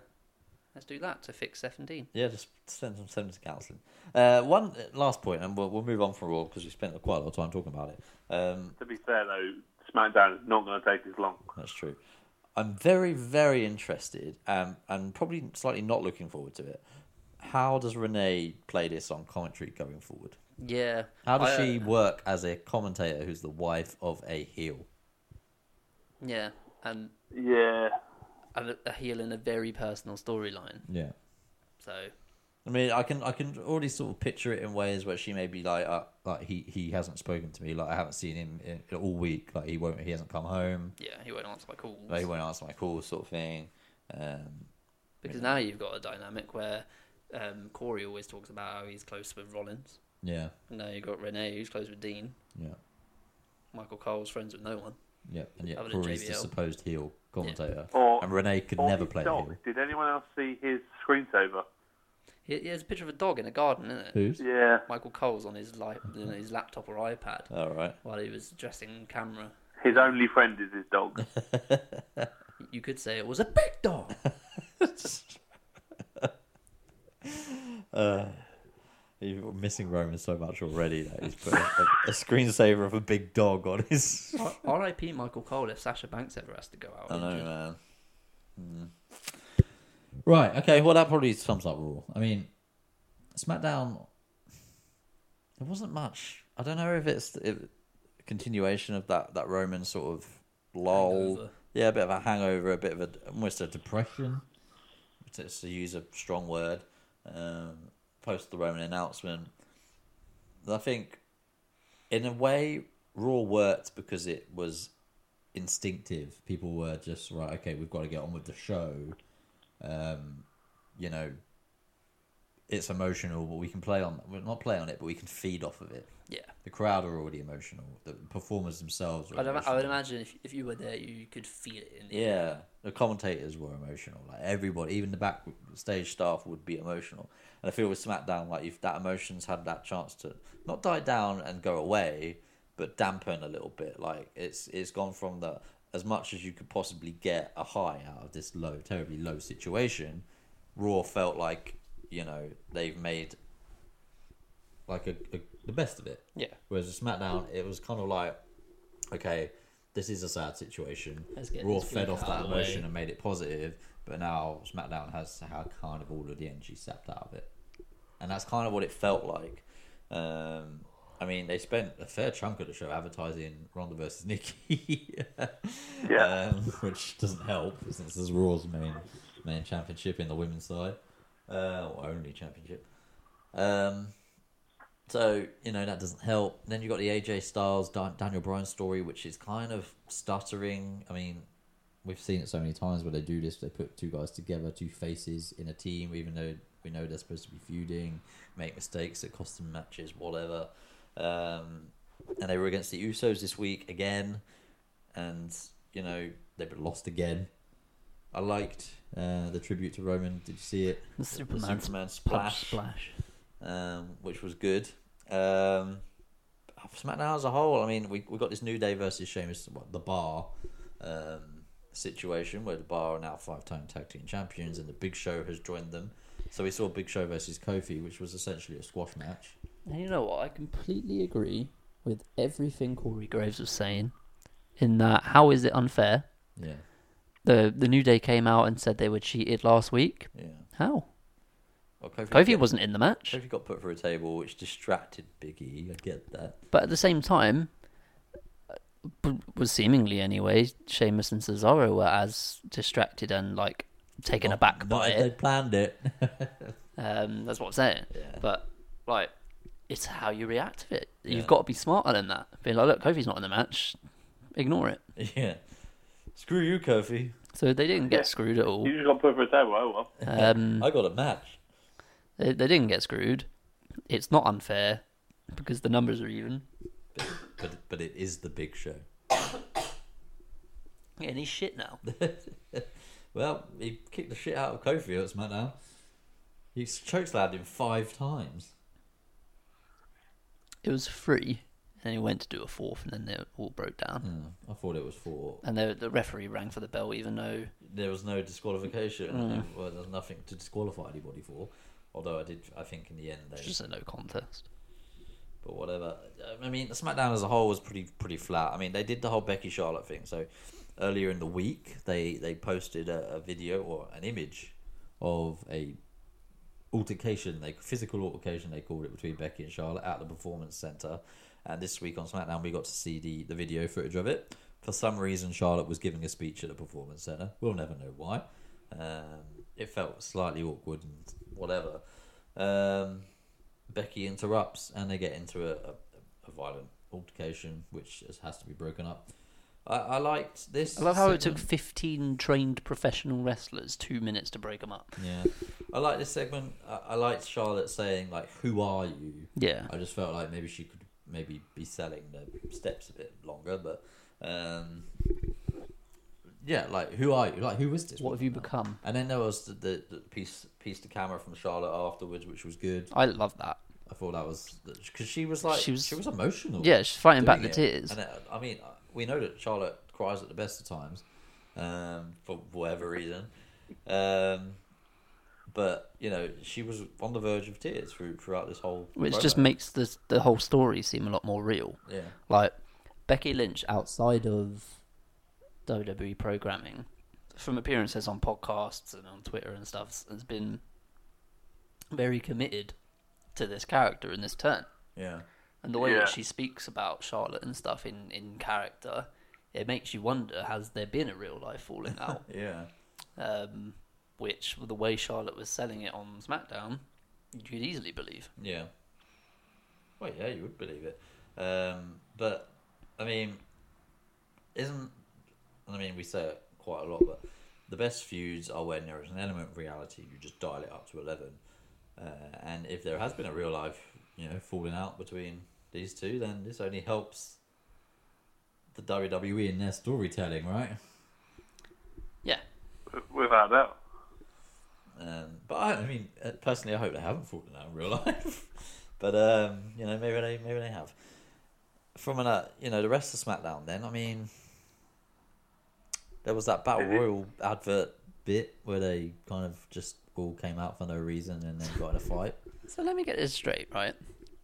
let's do that to fix Seth and Dean. Yeah, just send them send them to counselling. Uh, one last point, and we'll, we'll move on from Raw because we spent quite a lot of time talking about it. Um, to be fair, though, SmackDown is not going to take as long. That's true. I'm very, very interested, um, and probably slightly not looking forward to it. How does Renee play this on commentary going forward? Yeah. How does I, uh, she work as a commentator who's the wife of a heel? Yeah, and Yeah. And a- a heel in a very personal storyline. Yeah. So I mean, I can I can already sort of picture it in ways where she may be like, uh, like he, he hasn't spoken to me, like I haven't seen him in, all week, like he won't he hasn't come home, yeah, he won't answer my calls like he won't answer my calls, sort of thing. Um, because now you've got a dynamic where um, Corey always talks about how he's close with Rollins, yeah, and now you've got Renee who's close with Dean. yeah, Michael Cole's friends with no one. Yeah, and yet Other Corey's the supposed heel commentator, Or, and Renee could or never his play dog. heel. Did anyone else see his screensaver? He, he has a picture of a dog in a garden, isn't it? Who's? Yeah. Michael Cole's on his li- you know, his laptop or iPad All right. while he was addressing camera. His only friend is his dog. You could say it was a big dog. Uh, You're missing Roman so much already that he's put a, a screensaver of a big dog on his. R- R.I.P. Michael Cole if Sasha Banks ever has to go out. I know, injured. man. Mm. Right. Okay. Well, that probably sums up Raw. I mean, SmackDown. There wasn't much. I don't know if it's a continuation of that that Roman sort of lull. Hangover. Yeah, a bit of a hangover, a bit of a almost a depression. To, to use a strong word, um, post the Roman announcement. I think, in a way, Raw worked because it was instinctive. People were just right. Okay, we've got to get on with the show. Um, you know, it's emotional, but we can play on. Well, not play on it, but we can feed off of it. Yeah. The crowd are already emotional. The performers themselves are. I'd, ima- I would imagine if, if you were there, you could feel it in the air. Yeah, the commentators were emotional. Like everybody, even the backstage staff would be emotional. And I feel with SmackDown, like if that emotions had that chance to not die down and go away, but dampen a little bit. Like it's it's gone from the as much as you could possibly get a high out of this low, terribly low situation. Raw felt like you know they've made like a, a the best of it. Yeah. Whereas with SmackDown, it was kind of like, okay, this is a sad situation. Let's get Raw fed off that emotion way. and made it positive, but now SmackDown has had kind of all of the energy sapped out of it, and that's kind of what it felt like. Um, I mean, they spent a fair chunk of the show advertising Ronda versus Nikki, Yeah. um, which doesn't help since this is Raw's main main championship in the women's side, uh, or only championship. Um, so you know that doesn't help. Then you have got the AJ Styles Daniel Bryan story, which is kind of stuttering. I mean, we've seen it so many times where they do this. They put two guys together, two faces in a team, even though we know they're supposed to be feuding, make mistakes that cost them matches, whatever. Um, and they were against the Usos this week again, and you know they lost again. I liked uh, the tribute to Roman. Did you see it? The Superman Superman Splash. splash um, which was good. Um, SmackDown as a whole, I mean, we we got this New Day versus Sheamus, what, the Bar um, situation where the Bar are now five time tag team champions, and the Big Show has joined them. So we saw Big Show versus Kofi, which was essentially a squash match. And you know what? I completely agree with everything Corey Graves was saying. In that, how is it unfair? Yeah, The the New Day came out and said they were cheated last week. yeah. How? Well, Kofi, Kofi got- wasn't in the match, Kofi got put through a table, which distracted Biggie. I get that. but at the same time, uh, was seemingly anyway. Sheamus and Cesaro were as distracted and like taken aback Not by if it. They planned it. Um, that's what I'm saying. Yeah. But like, it's how you react to it. Yeah. You've got to be smarter than that. Being like, look, Kofi's not in the match. Ignore it. yeah. Screw you, Kofi. So they didn't get screwed at all. You just got put for a table. Oh well. Um, I got a match. they, they didn't get screwed. It's not unfair because the numbers are even. But but it is the big show. Yeah, and he's shit now. Well, he kicked the shit out of Kofi at SmackDown. He chokeslammed him five times. It was three, and then he went to do a fourth, and then they all broke down. Hmm, I thought it was four. And the the referee rang for the bell, even though There was no disqualification. Well, there's nothing to disqualify anybody for. Although I did, I think in the end they it's just a no contest. but whatever. I mean, SmackDown as a whole was pretty pretty flat. I mean, they did the whole Becky Charlotte thing. So earlier in the week, they they posted a, a video or an image of a altercation, they physical altercation they called it between Becky and Charlotte at the Performance Center. And this week on SmackDown, we got to see the the video footage of it. For some reason, Charlotte was giving a speech at the Performance Center. We'll never know why. Um, it felt slightly awkward and whatever. Um, Becky interrupts and they get into a, a, a violent altercation, which is, has to be broken up. I, I liked this. I love how it took 15 trained professional wrestlers two minutes to break them up. Yeah, I like this segment. I, I liked Charlotte saying like, "Who are you?" Yeah. I just felt like maybe she could maybe be selling the steps a bit longer, but um, yeah, like who are you? Like who is this? What have you become? And then there was the, the, the piece piece to camera from Charlotte afterwards, which was good. I love that. I thought that was because she was like She was, she was- emotional. Yeah, she's fighting back the it. tears. And uh, I mean, we know that Charlotte cries at the best of times, um, for whatever reason. Um, but you know, she was on the verge of tears through, throughout this whole. Which just makes the the whole story seem a lot more real. yeah, Like Becky Lynch outside of WWE programming, from appearances on podcasts and on Twitter and stuff, has been very committed to this character and this turn. yeah, And the way Yeah. that she speaks about Charlotte and stuff in, in character, it makes you wonder: has there been a real life falling out? yeah, um, which the way Charlotte was selling it on SmackDown, you could easily believe. yeah. Well, yeah, you would believe it. Um, but I mean, isn't I mean we say it quite a lot, but the best feuds are when there is an element of reality. You just dial it up to eleven, uh, and if there has been a real life, you know, falling out between these two, then this only helps the WWE in their storytelling, right? Yeah, Without doubt. Um, but I, I mean, uh, personally, I hope they haven't fallen out in real life. but um, you know, maybe they maybe they have. From an, uh, you know, the rest of SmackDown. Then I mean, there was that Battle Mhm. Royal advert bit where they kind of just all came out for no reason and then got in a fight. So let me get this straight, right?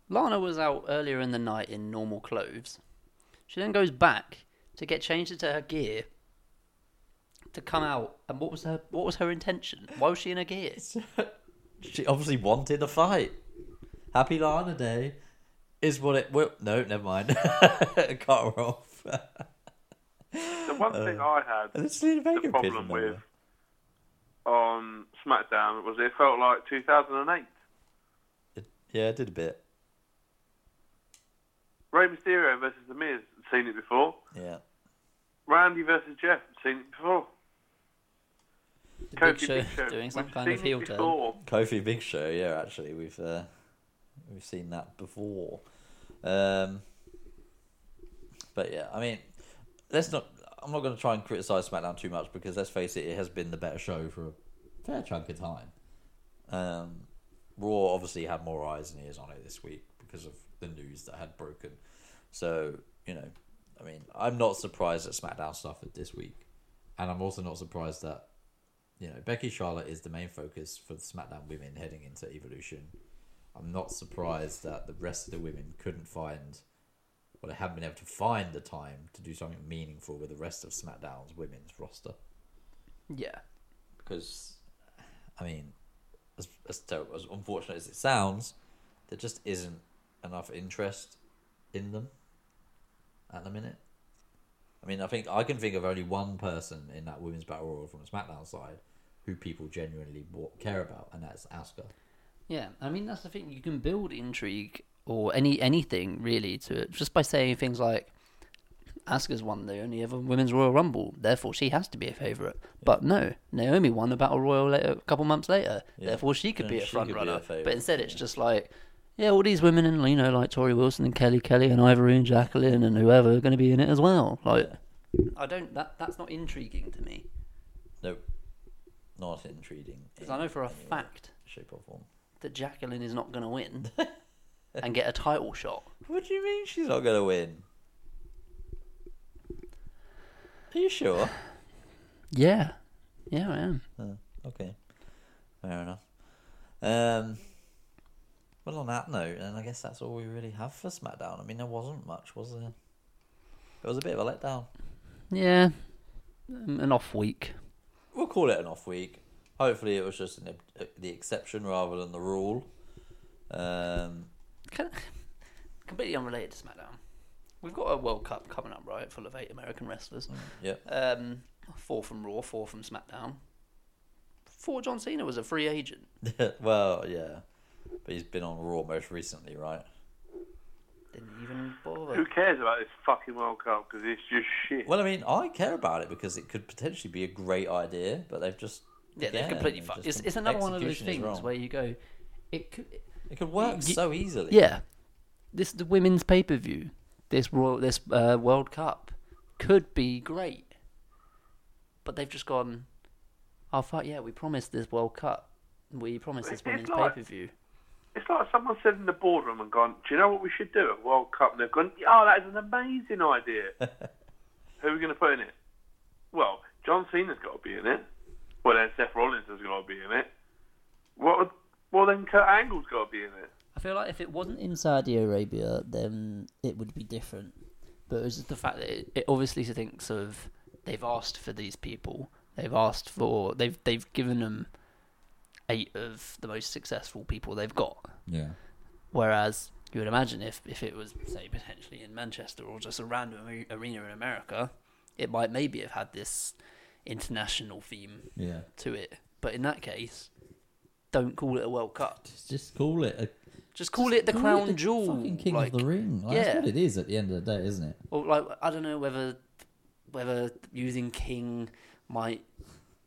Lana was out earlier in the night in normal clothes. She then goes back to get changed into her gear to come out. And what was her what was her intention? Why was she in her gear? She obviously wanted a fight. Happy Lana Day is what it. Well, no, never mind. Cut her off. The one thing uh, I had And it's Zelina Vega the problem with on SmackDown was it felt like 2008. Yeah, it did a bit. Rey Mysterio versus The Miz, seen it before. Yeah. Randy versus Jeff, seen it before. The Kofi Big Show Big Show, doing some we've kind of heel it turn. Kofi Big Show, yeah, actually we've uh, we've seen that before. Um, but yeah, I mean, let's not. I'm not going to try and criticize SmackDown too much because let's face it, it has been the better show for a fair chunk of time. Um, Raw obviously had more eyes and ears on it this week because of the news that had broken. So you know, I mean, I'm not surprised that SmackDown suffered this week, and I'm also not surprised that you know, Becky Charlotte is the main focus for the SmackDown women heading into Evolution. I'm not surprised that the rest of the women couldn't find, or they haven't been able to find the time to do something meaningful with the rest of SmackDown's women's roster. Yeah. Because, I mean, as as, terrible, as unfortunate as it sounds, there just isn't enough interest in them at the minute. I mean, I think I can think of only one person in that women's battle royal from the SmackDown side who people genuinely care about, and that's Asuka. Yeah, I mean that's the thing. You can build intrigue or any anything really to it just by saying things like, "Asuka's won the only ever women's Royal Rumble, therefore she has to be a favorite." But no, Naomi won the Battle Royal later, a couple months later, Yeah. therefore she could be a front be a runner. but instead, it's yeah. just like, yeah, all these women and you know like Torrie Wilson and Kelly Kelly and Ivory and Jacqueline and whoever are going to be in it as well. Like, I don't that that's not intriguing to me No, not intriguing. because in I know for a any fact shape or form. that Jacqueline is not going to win and get a title shot. What do you mean she's not going to win? Are you sure? Yeah, yeah, I am. Oh, okay, fair enough. Um, well, on that note, and I guess that's all we really have for SmackDown. I mean, there wasn't much, was there? It was a bit of a letdown. Yeah, um, an off week. Call it an off week. Hopefully, it was just an, the exception rather than the rule. Um, completely unrelated to SmackDown. We've got a World Cup coming up, right? Full of eight American wrestlers. yeah, Um, four from Raw, four from SmackDown. Four John Cena was a free agent. well, yeah, but he's been on Raw most recently, right? Didn't even Who cares about this fucking World Cup? Because it's just shit. Well, I mean, I care about it because it could potentially be a great idea, but they've just Yeah, they've completely fucked. It's, com- it's another one of those things wrong. where you go, it could, it could work y- so easily. yeah, this the women's pay per view, this Royal, this uh, World Cup could be great, but they've just gone. Oh fuck yeah! We promised this World Cup. We promised this It's women's pay like- per view. It's like someone said in the boardroom and gone, "Do you know what we should do at World Cup?" And they've gone, "Oh, that is an amazing idea. Who are we going to put in it?" Well, John Cena's got to be in it. Well, then Seth Rollins has got to be in it. What? Well, then Kurt Angle's got to be in it. I feel like if it wasn't in Saudi Arabia, then it would be different. But it's just the fact that it, it obviously thinks of they've asked for these people. They've asked for they've they've given them eight of the most successful people they've got. yeah. Whereas you would imagine if if it was say potentially in Manchester or just a random arena in America, it might maybe have had this international theme Yeah. to it. But in that case, don't call it a World Cup. Just call it a Just call it the call crown the jewel. Fucking King like, of the Ring. Like, yeah. That's what it is at the end of the day, isn't it? Or like I don't know whether whether using king might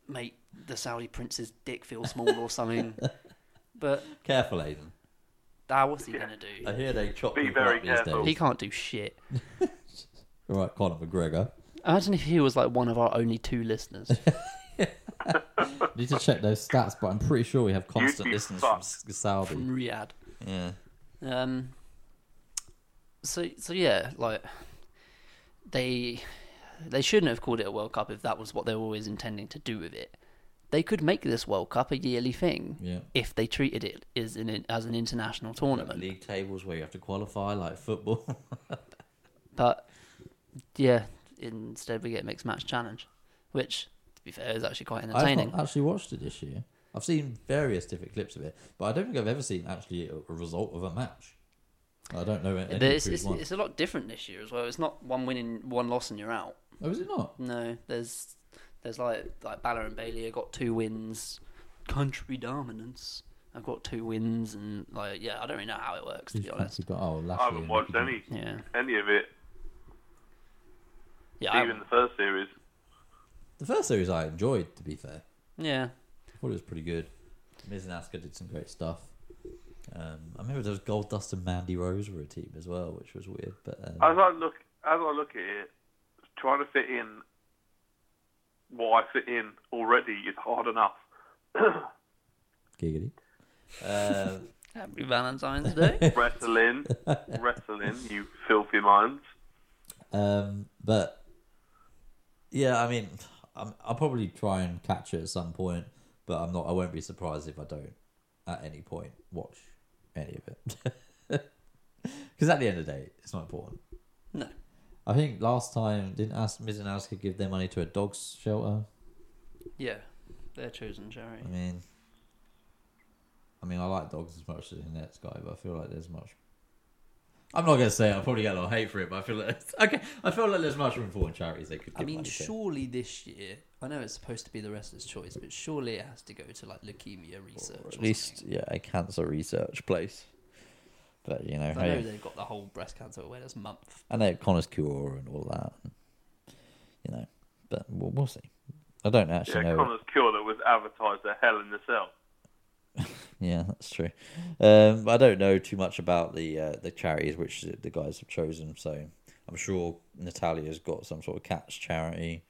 make the Saudi prince's dick feel small or something. But Careful, Aiden. ah, what's he gonna do? I hear they chop Be people very up these careful. He can't do shit. All right, Conor McGregor. Imagine if he was like one of our only two listeners. Need to check those stats, but I'm pretty sure we have constant be listeners from fucked. S- Saudi. from Riyadh. Yeah. Um. So so yeah, like they they shouldn't have called it a World Cup if that was what they were always intending to do with it. They could make this World Cup a yearly thing Yeah. if they treated it as an as an international tournament. League tables where you have to qualify like football. But yeah, instead we get mixed match challenge, which to be fair is actually quite entertaining. I've actually watched it this year. I've seen various different clips of it, but I don't think I've ever seen actually a, result of a match. I don't know any There's- it's, it's a lot different this year as well. It's not one winning, one loss, and you're out. Oh, is it not? No, there's there's like like Balor and Bayley have got two wins, country dominance. I've got two wins, and like yeah, I don't really know how it works to Who's be honest. got- oh, I haven't and watched Mickey any Yeah, any of it, yeah, I- even the first series. The first series I enjoyed, to be fair. yeah. I thought it was pretty good. Miz and Asuka did some great stuff. Um, I remember there was Goldust and Mandy Rose were a team as well, which was weird. But um, As I look, as I look at it, trying to fit in what I fit in already is hard enough. giggity. Um, Happy Valentine's Day. wrestling, wrestling, you filthy minds. Um, but yeah, I mean, I'm, I'll probably try and catch it at some point, but I'm not. I won't be surprised if I don't at any point watch any of it. Because at the end of the day, it's not important. I think last time didn't ask Miz and Asuka give their money to a dog's shelter. yeah, their chosen charity. I mean, I mean, I like dogs as much as the next guy, but I feel like there's much. I'm not gonna say I'll probably get a lot of hate for it, but I feel like okay. I feel like there's much room for charities they could. Give I mean, money to. surely this year, I know it's supposed to be the wrestler's choice, but surely it has to go to like leukemia research. Or Or at least something. yeah, a cancer research place. But you know, I know hey, they've got the whole breast cancer awareness month. and they have Connor's Cure and all that. And, you know, but we'll, we'll see. I don't Yeah, actually know. Connor's Cure that was advertised at Hell in the Cell. Yeah, that's true. Um, I don't know too much about the uh, the charities which the the guys have chosen, so I'm sure Natalya's got some sort of cats charity,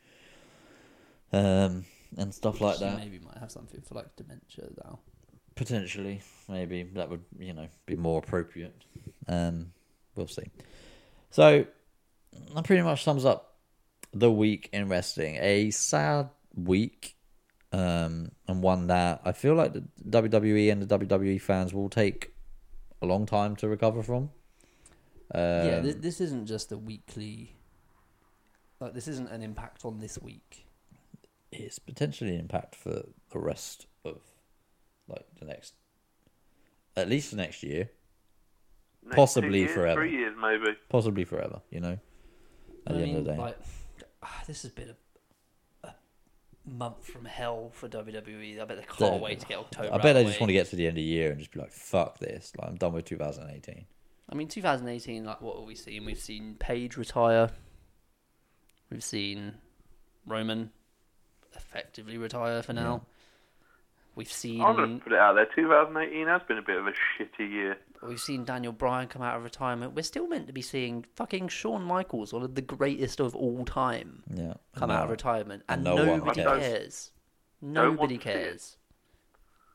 um, and stuff like She that. Maybe might have something for like dementia now. Potentially, maybe that would you know be more appropriate. Um, we'll see. So that pretty much sums up the week in wrestling. A sad week, um, and one that I feel like the WWE and the WWE fans will take a long time to recover from. Um, yeah, this, this isn't just a weekly. Like this isn't an impact on this week. it's potentially an impact for the rest of like the next, at least the next year, Next Possibly years, forever. Three years, maybe. possibly forever. You know, at I the mean, end of the day. like ah, this has been a, a month from hell for WWE. I bet they can't The- wait to get October. I bet they the just want to get to the end of the year and just be like, "Fuck this!" Like I'm done with 2018. I mean, 2018. Like, what have we seen? We've seen Paige retire. We've seen Roman effectively retire for now. We've seen I'm going to put it out there. 2018 has been a bit of a shitty year. we've seen Daniel Bryan come out of retirement. We're still meant to be seeing fucking Shawn Michaels, one of the greatest of all time, Yeah, come No. out of retirement, and, and no nobody cares. cares. Nobody want to see it. cares.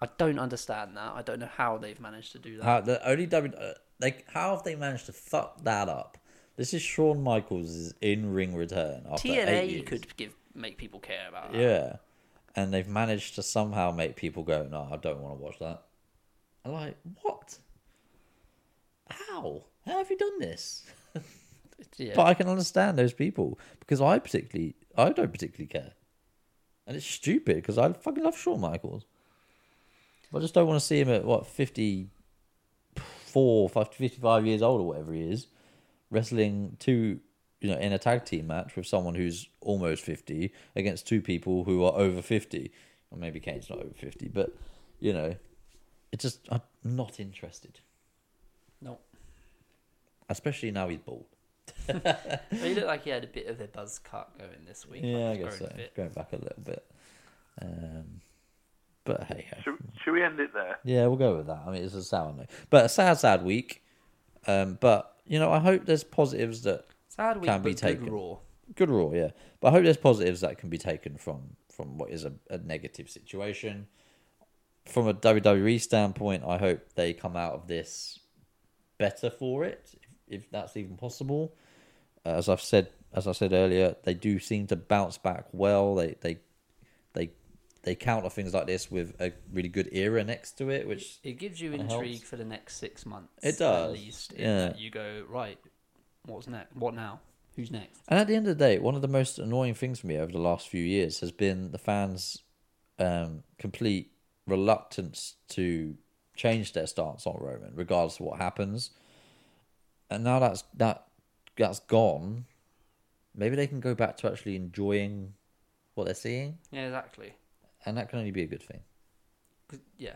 I don't understand that. I don't know how they've managed to do that. How the only W uh, like how have they managed to fuck that up? This is Shawn Michaels' in ring return after eight TNA years. could give make people care about that. yeah, and they've managed to somehow make people go, "No, I don't want to watch that." I'm like, what? How? How have you done this? Yeah. But I can understand those people because I particularly, I don't particularly care, and it's stupid because I fucking love Shawn Michaels. I just don't want to see him at what 54, 55 years old or whatever he is, wrestling two, you know, in a tag team match with someone who's almost fifty against two people who are over fifty. Or maybe Kane's not over fifty, but you know, it just I'm not interested, No. especially now he's bald. But he looked like he had a bit of a buzz cut going this week. Yeah, I guess so. growing. Going back a little bit. Um, but hey. Should, should we end it there? yeah, we'll go with that. I mean, it's a sour note, but a sad, sad week. Um, but you know, I hope there's positives that Sad week, Can be taken. good raw. good raw, yeah. But I hope there's positives that can be taken from from what is a, a negative situation. From a WWE standpoint, I hope they come out of this better for it, if, if that's even possible. Uh, as I've said, as I said earlier, they do seem to bounce back well. They they they they counter things like this with a really good era next to it, which It gives you intrigue helps. for the next six months. It does, At least. yeah. You go, right, what's next? What now? Who's next? And at the end of the day, one of the most annoying things for me over the last few years has been the fans' um, complete reluctance to change their stance on Roman, regardless of what happens. And now that's that that's gone. Maybe they can go back to actually enjoying what they're seeing, Yeah, exactly. and that can only be a good thing. yeah.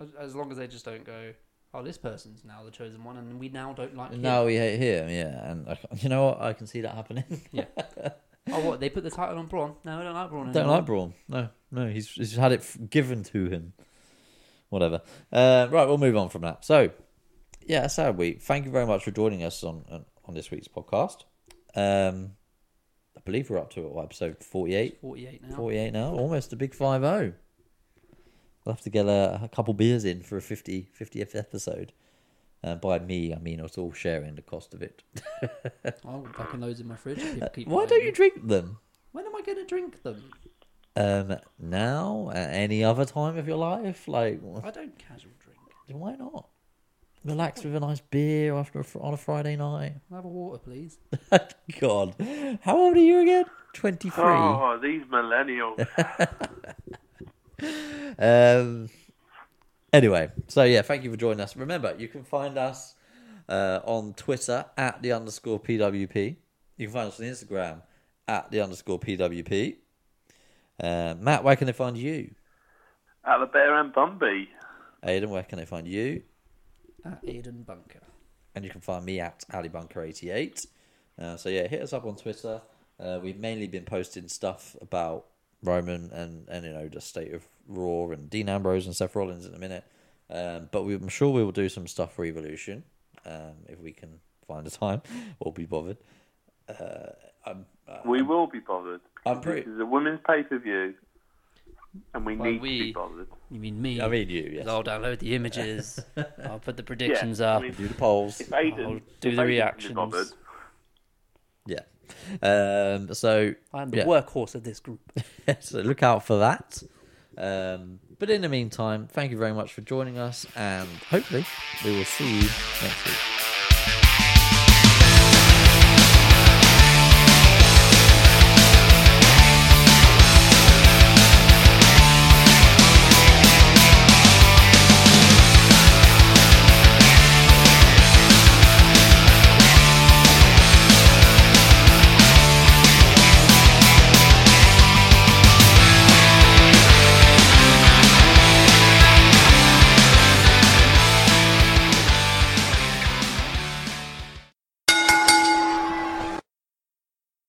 As, as long as they just don't go, oh, this person's now the chosen one, and we now don't like him. Now we hate him, yeah. And I, you know what? I can see that happening. yeah. Oh, what? They put the title on Braun? No, I don't like Braun. Anymore. Don't like Braun. No, no. He's, he's had it given to him. Whatever. Uh, right, we'll move on from that. So, yeah, a sad week. Thank you very much for joining us on on this week's podcast. Um, I believe we're up to episode 48. 48 now. 48 now. Almost a big 5 0. I'll have to get a, a couple beers in for a 50, 50th episode. Uh, by me, I mean us all sharing the cost of it. I'll fucking loads in my fridge. Why don't you drink them? When am I going to drink them? Um, now, at any other time of your life, like I don't casual drink. Why not? Relax with a nice beer after a on a Friday night. Have a water, please. God, how old are you again? Twenty three. Oh, these millennials. Um, Anyway, so yeah, thank you for joining us. Remember, you can find us uh, on Twitter at the underscore PWP. You can find us on Instagram at the underscore PWP. Uh, Matt, where can they find you? At the Bear and Bumby. Aidan, where can they find you? At Aiden Bunker. And you can find me at Ali Bunker 88 Uh, so yeah, hit us up on Twitter. Uh, we've mainly been posting stuff about Roman and, and you know the state of Raw and Dean Ambrose and Seth Rollins in a minute. Um, but we, I'm sure we will do some stuff for Evolution um, if we can find the time or be bothered. Uh, I'm, uh, We will be bothered. I'm pretty- This is a women's pay per view, and we Well, need to be bothered. You mean me? I mean you, yes. I'll download the images. I'll put the predictions Yeah, I up. mean, Do the polls. If Aiden, I'll if do the Aiden reactions. bothered, Yeah. Um, so I'm the yeah. workhorse of this group. so look out for that. Um, but in the meantime, thank you very much for joining us, and hopefully we will see you next week.